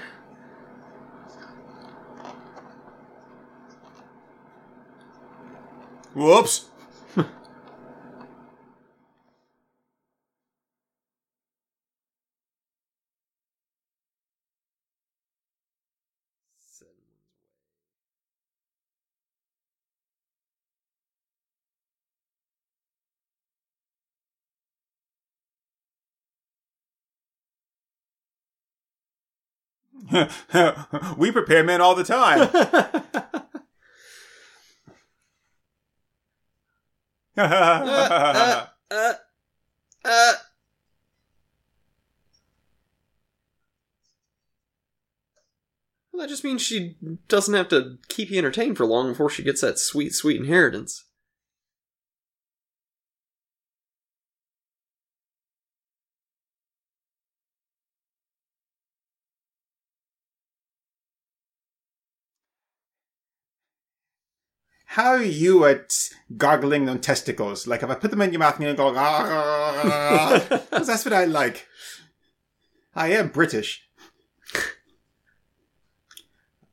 Whoops. we prepare men all the time. Uh, uh. Well, that just means she doesn't have to keep you entertained for long before she gets that sweet, sweet inheritance. How are you at gargling on testicles? Like if I put them in your mouth and you go, ah, ah, ah, because that's what I like. I am British.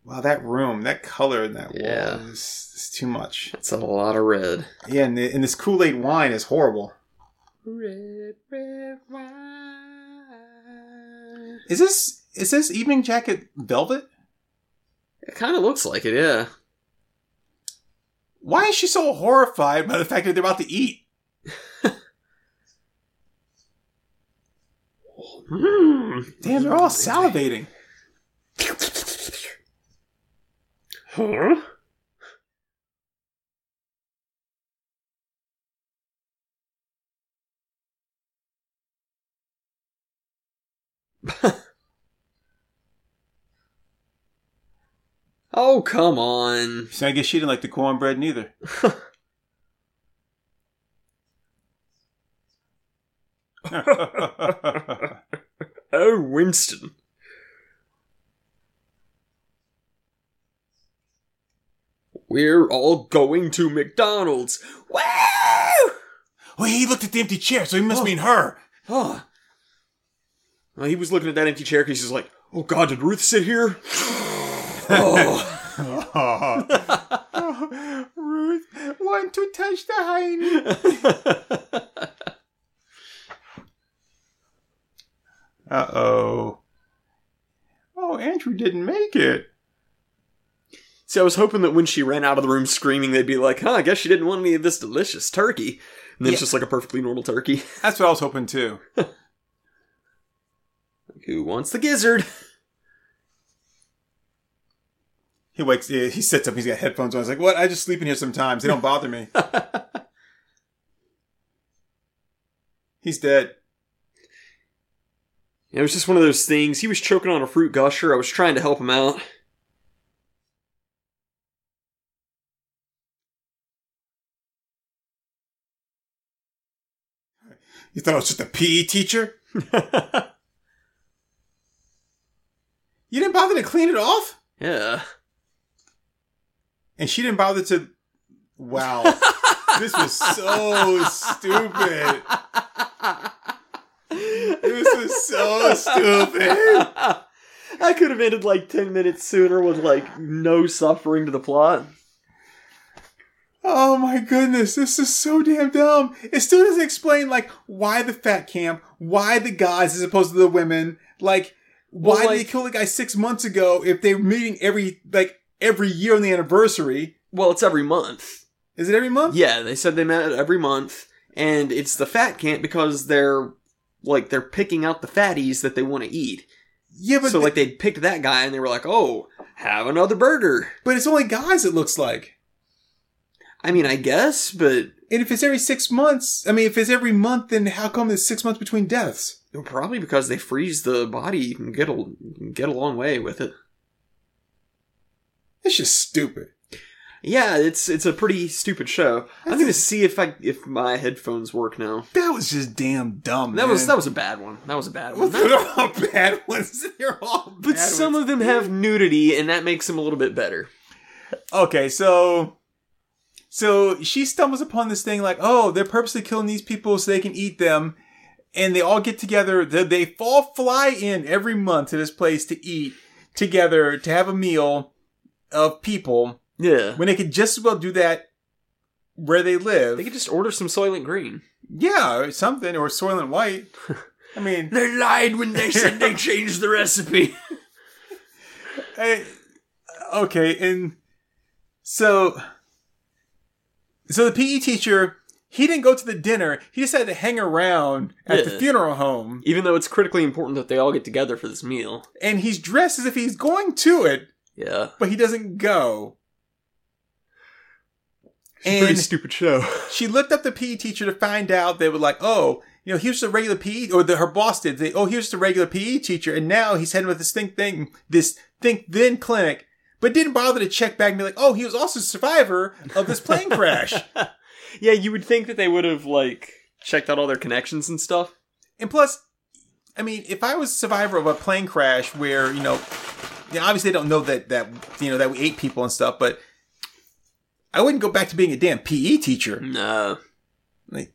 Wow, that room, that color in that Yeah. wall is, is too much. That's a lot of red. Yeah, and, the, and this Kool Aid wine is horrible. Red, red wine. Is this is this evening jacket velvet? It kind of looks like it, yeah. Why is she so horrified by the fact that they're about to eat? Mm. Damn, they're all salivating. Huh? oh, come on. So I guess she didn't like the cornbread neither. Oh, Winston. We're all going to McDonald's. Woo! well, he looked at the empty chair, so he must oh. mean her. Oh. Well, he was looking at that empty chair because he's like, oh god, did Ruth sit here? Oh. Ruth, want to touch the hiney? Uh oh. Oh, Andrew didn't make it. See, I was hoping that when she ran out of the room screaming, they'd be like, huh, I guess she didn't want any of this delicious turkey. And then it's just like a perfectly normal turkey. That's what I was hoping too. Who wants the gizzard? He wakes, he he sits up, he's got headphones on. He's like, What? I just sleep in here sometimes. They don't bother me. He's dead. It was just one of those things. He was choking on a fruit gusher. I was trying to help him out. You thought I was just a PE teacher? You didn't bother to clean it off? yeah. And she didn't bother to. Wow. this was so stupid. This was so stupid. I could have ended like 10 minutes sooner with like no suffering to the plot. Oh my goodness, this is so damn dumb. It still doesn't explain like why the fat camp, why the guys as opposed to the women, like why Well, did they like- kill the guy six months ago if they were meeting every like every year on the anniversary? Well, it's every month. Is it every month? Yeah, they said they met every month, and it's the fat camp because they're like they're picking out the fatties that they want to eat. Yeah, but so like they picked that guy and they were like, "Oh, have another burger." but it's only guys. It looks like. I mean, I guess, but And if it's every six months, I mean, if it's every month, then how come there's six months between deaths? probably because they freeze the body, you can get a get a long way with it. It's just stupid. Yeah, it's it's a pretty stupid show. I'm gonna see if I if my headphones work now. That was just damn dumb. That was that was a bad one. That was a bad one. They're all bad ones. They're all but some ones. of them have nudity, and that makes them a little bit better. Okay, so so she stumbles upon this thing like, oh, they're purposely killing these people so they can eat them, and they all get together. They, they fall fly in every month to this place to eat together to have a meal of people Yeah, when they could just as well do that where they live. they could just order some Soylent Green. yeah, or something or Soylent White. I mean, They lied when they said they changed the recipe. I- okay, and so so the PE teacher he didn't go to the dinner. He decided to hang around at the funeral home, Even though it's critically important that they all get together for this meal. and he's dressed as if he's going to it, Yeah, but he doesn't go. pretty And stupid show. she looked up the PE teacher to find out they were like, oh, you know, here's the regular PE, or the, her boss did. They, oh, here's the regular PE teacher, and now he's heading with this think thing, this think then clinic, but didn't bother to check back and be like, oh, he was also a survivor of this plane crash. yeah, you would think that they would have like checked out all their connections and stuff. And plus, I mean, if I was a survivor of a plane crash where, you know, you know, obviously they don't know that, that, you know, that we ate people and stuff, but I wouldn't go back to being a damn PE teacher. No, Like,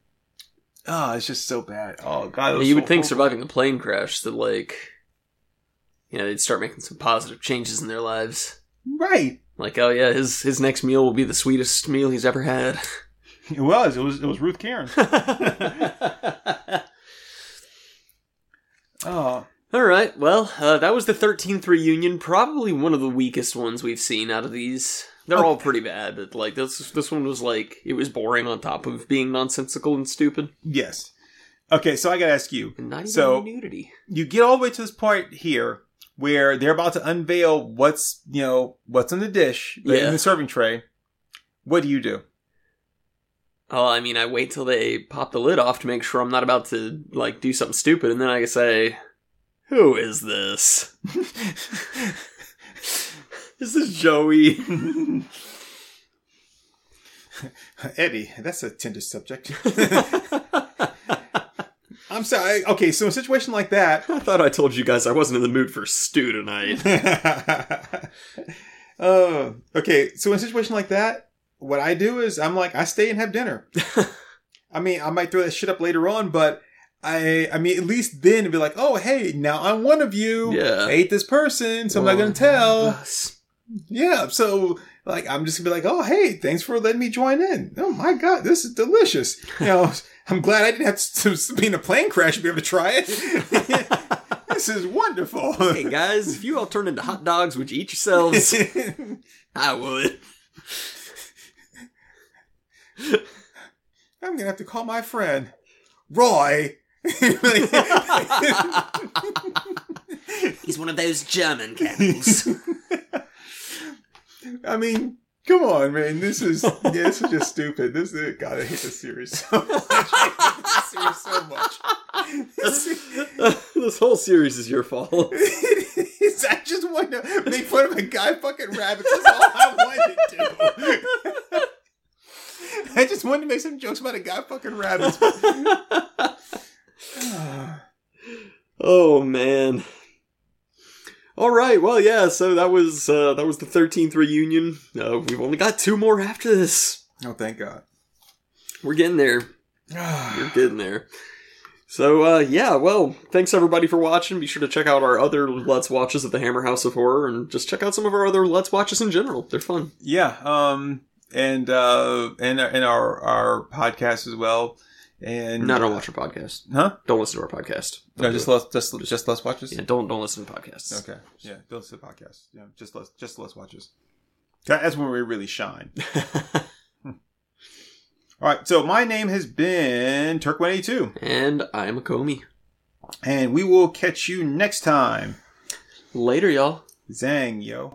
oh, it's just so bad. Oh, God. it Yeah, you so would think horrible. surviving a plane crash that like, you know, they'd start making some positive changes in their lives. Right. Like, oh yeah, his his next meal will be the sweetest meal he's ever had. It was. It was, it was Ruth Karen. Oh. All right, well, uh, that was the 13th reunion. Probably one of the weakest ones we've seen out of these. They're all pretty bad, but like this this one was like it was boring on top of being nonsensical and stupid. Yes. Okay, so I gotta ask you. And not even So- nudity. You get all the way to this point here where they're about to unveil what's, you know, what's in the dish, Yeah. in the serving tray. What do you do? Oh, I mean, I wait till they pop the lid off to make sure I'm not about to like do something stupid, and then I say, "Who is this? This is this Joey?" Eddie, that's a tender subject. I'm sorry. Okay, so in a situation like that, I thought I told you guys I wasn't in the mood for stew tonight. uh, okay, so in a situation like that, what I do is I'm like I stay and have dinner. I mean, I might throw that shit up later on, but I, I mean, at least then it'd be like, oh, hey, now I'm one of you. Yeah. I ate this person, so I'm not gonna tell. Yeah, so like I'm just gonna be like, oh, hey, thanks for letting me join in. Oh my god, this is delicious. You know, I'm glad I didn't have to, to be in a plane crash to be able to try it. this is wonderful. Hey guys, if you all turn into hot dogs, would you eat yourselves? I would. I'm gonna have to call my friend Roy. He's one of those German cannibals. I mean, Come on, man. This is yeah, this is just stupid. This is God. I hate this series so much. I hate this series so much. this whole series is your fault. It's- I just want to make fun of a guy fucking rabbits. That's all I wanted to. I just wanted to make some jokes about a guy fucking rabbits. Oh man. All right. Well, yeah. So that was uh, that was the thirteenth reunion. Uh, we've only got two more after this. oh, thank God. We're getting there. We're getting there. So uh, yeah. Well, thanks everybody for watching. Be sure to check out our other Let's Watches at the Hammer House of Horror, and just check out some of our other Let's Watches in general. They're fun. yeah. Um. And uh. And and our our podcast as well. And No, don't watch our uh, podcast. Huh? Don't listen to our podcast. No, Don't just do it. less, just just less watches. yeah, don't don't listen to podcasts. Okay. Yeah. Don't listen to podcasts. Yeah. Just less just less watches. That's when we really shine. All right. So my name has been Turk One Eighty Two, and I'm Akomi. and we will catch you next time. Later, y'all. Zang yo.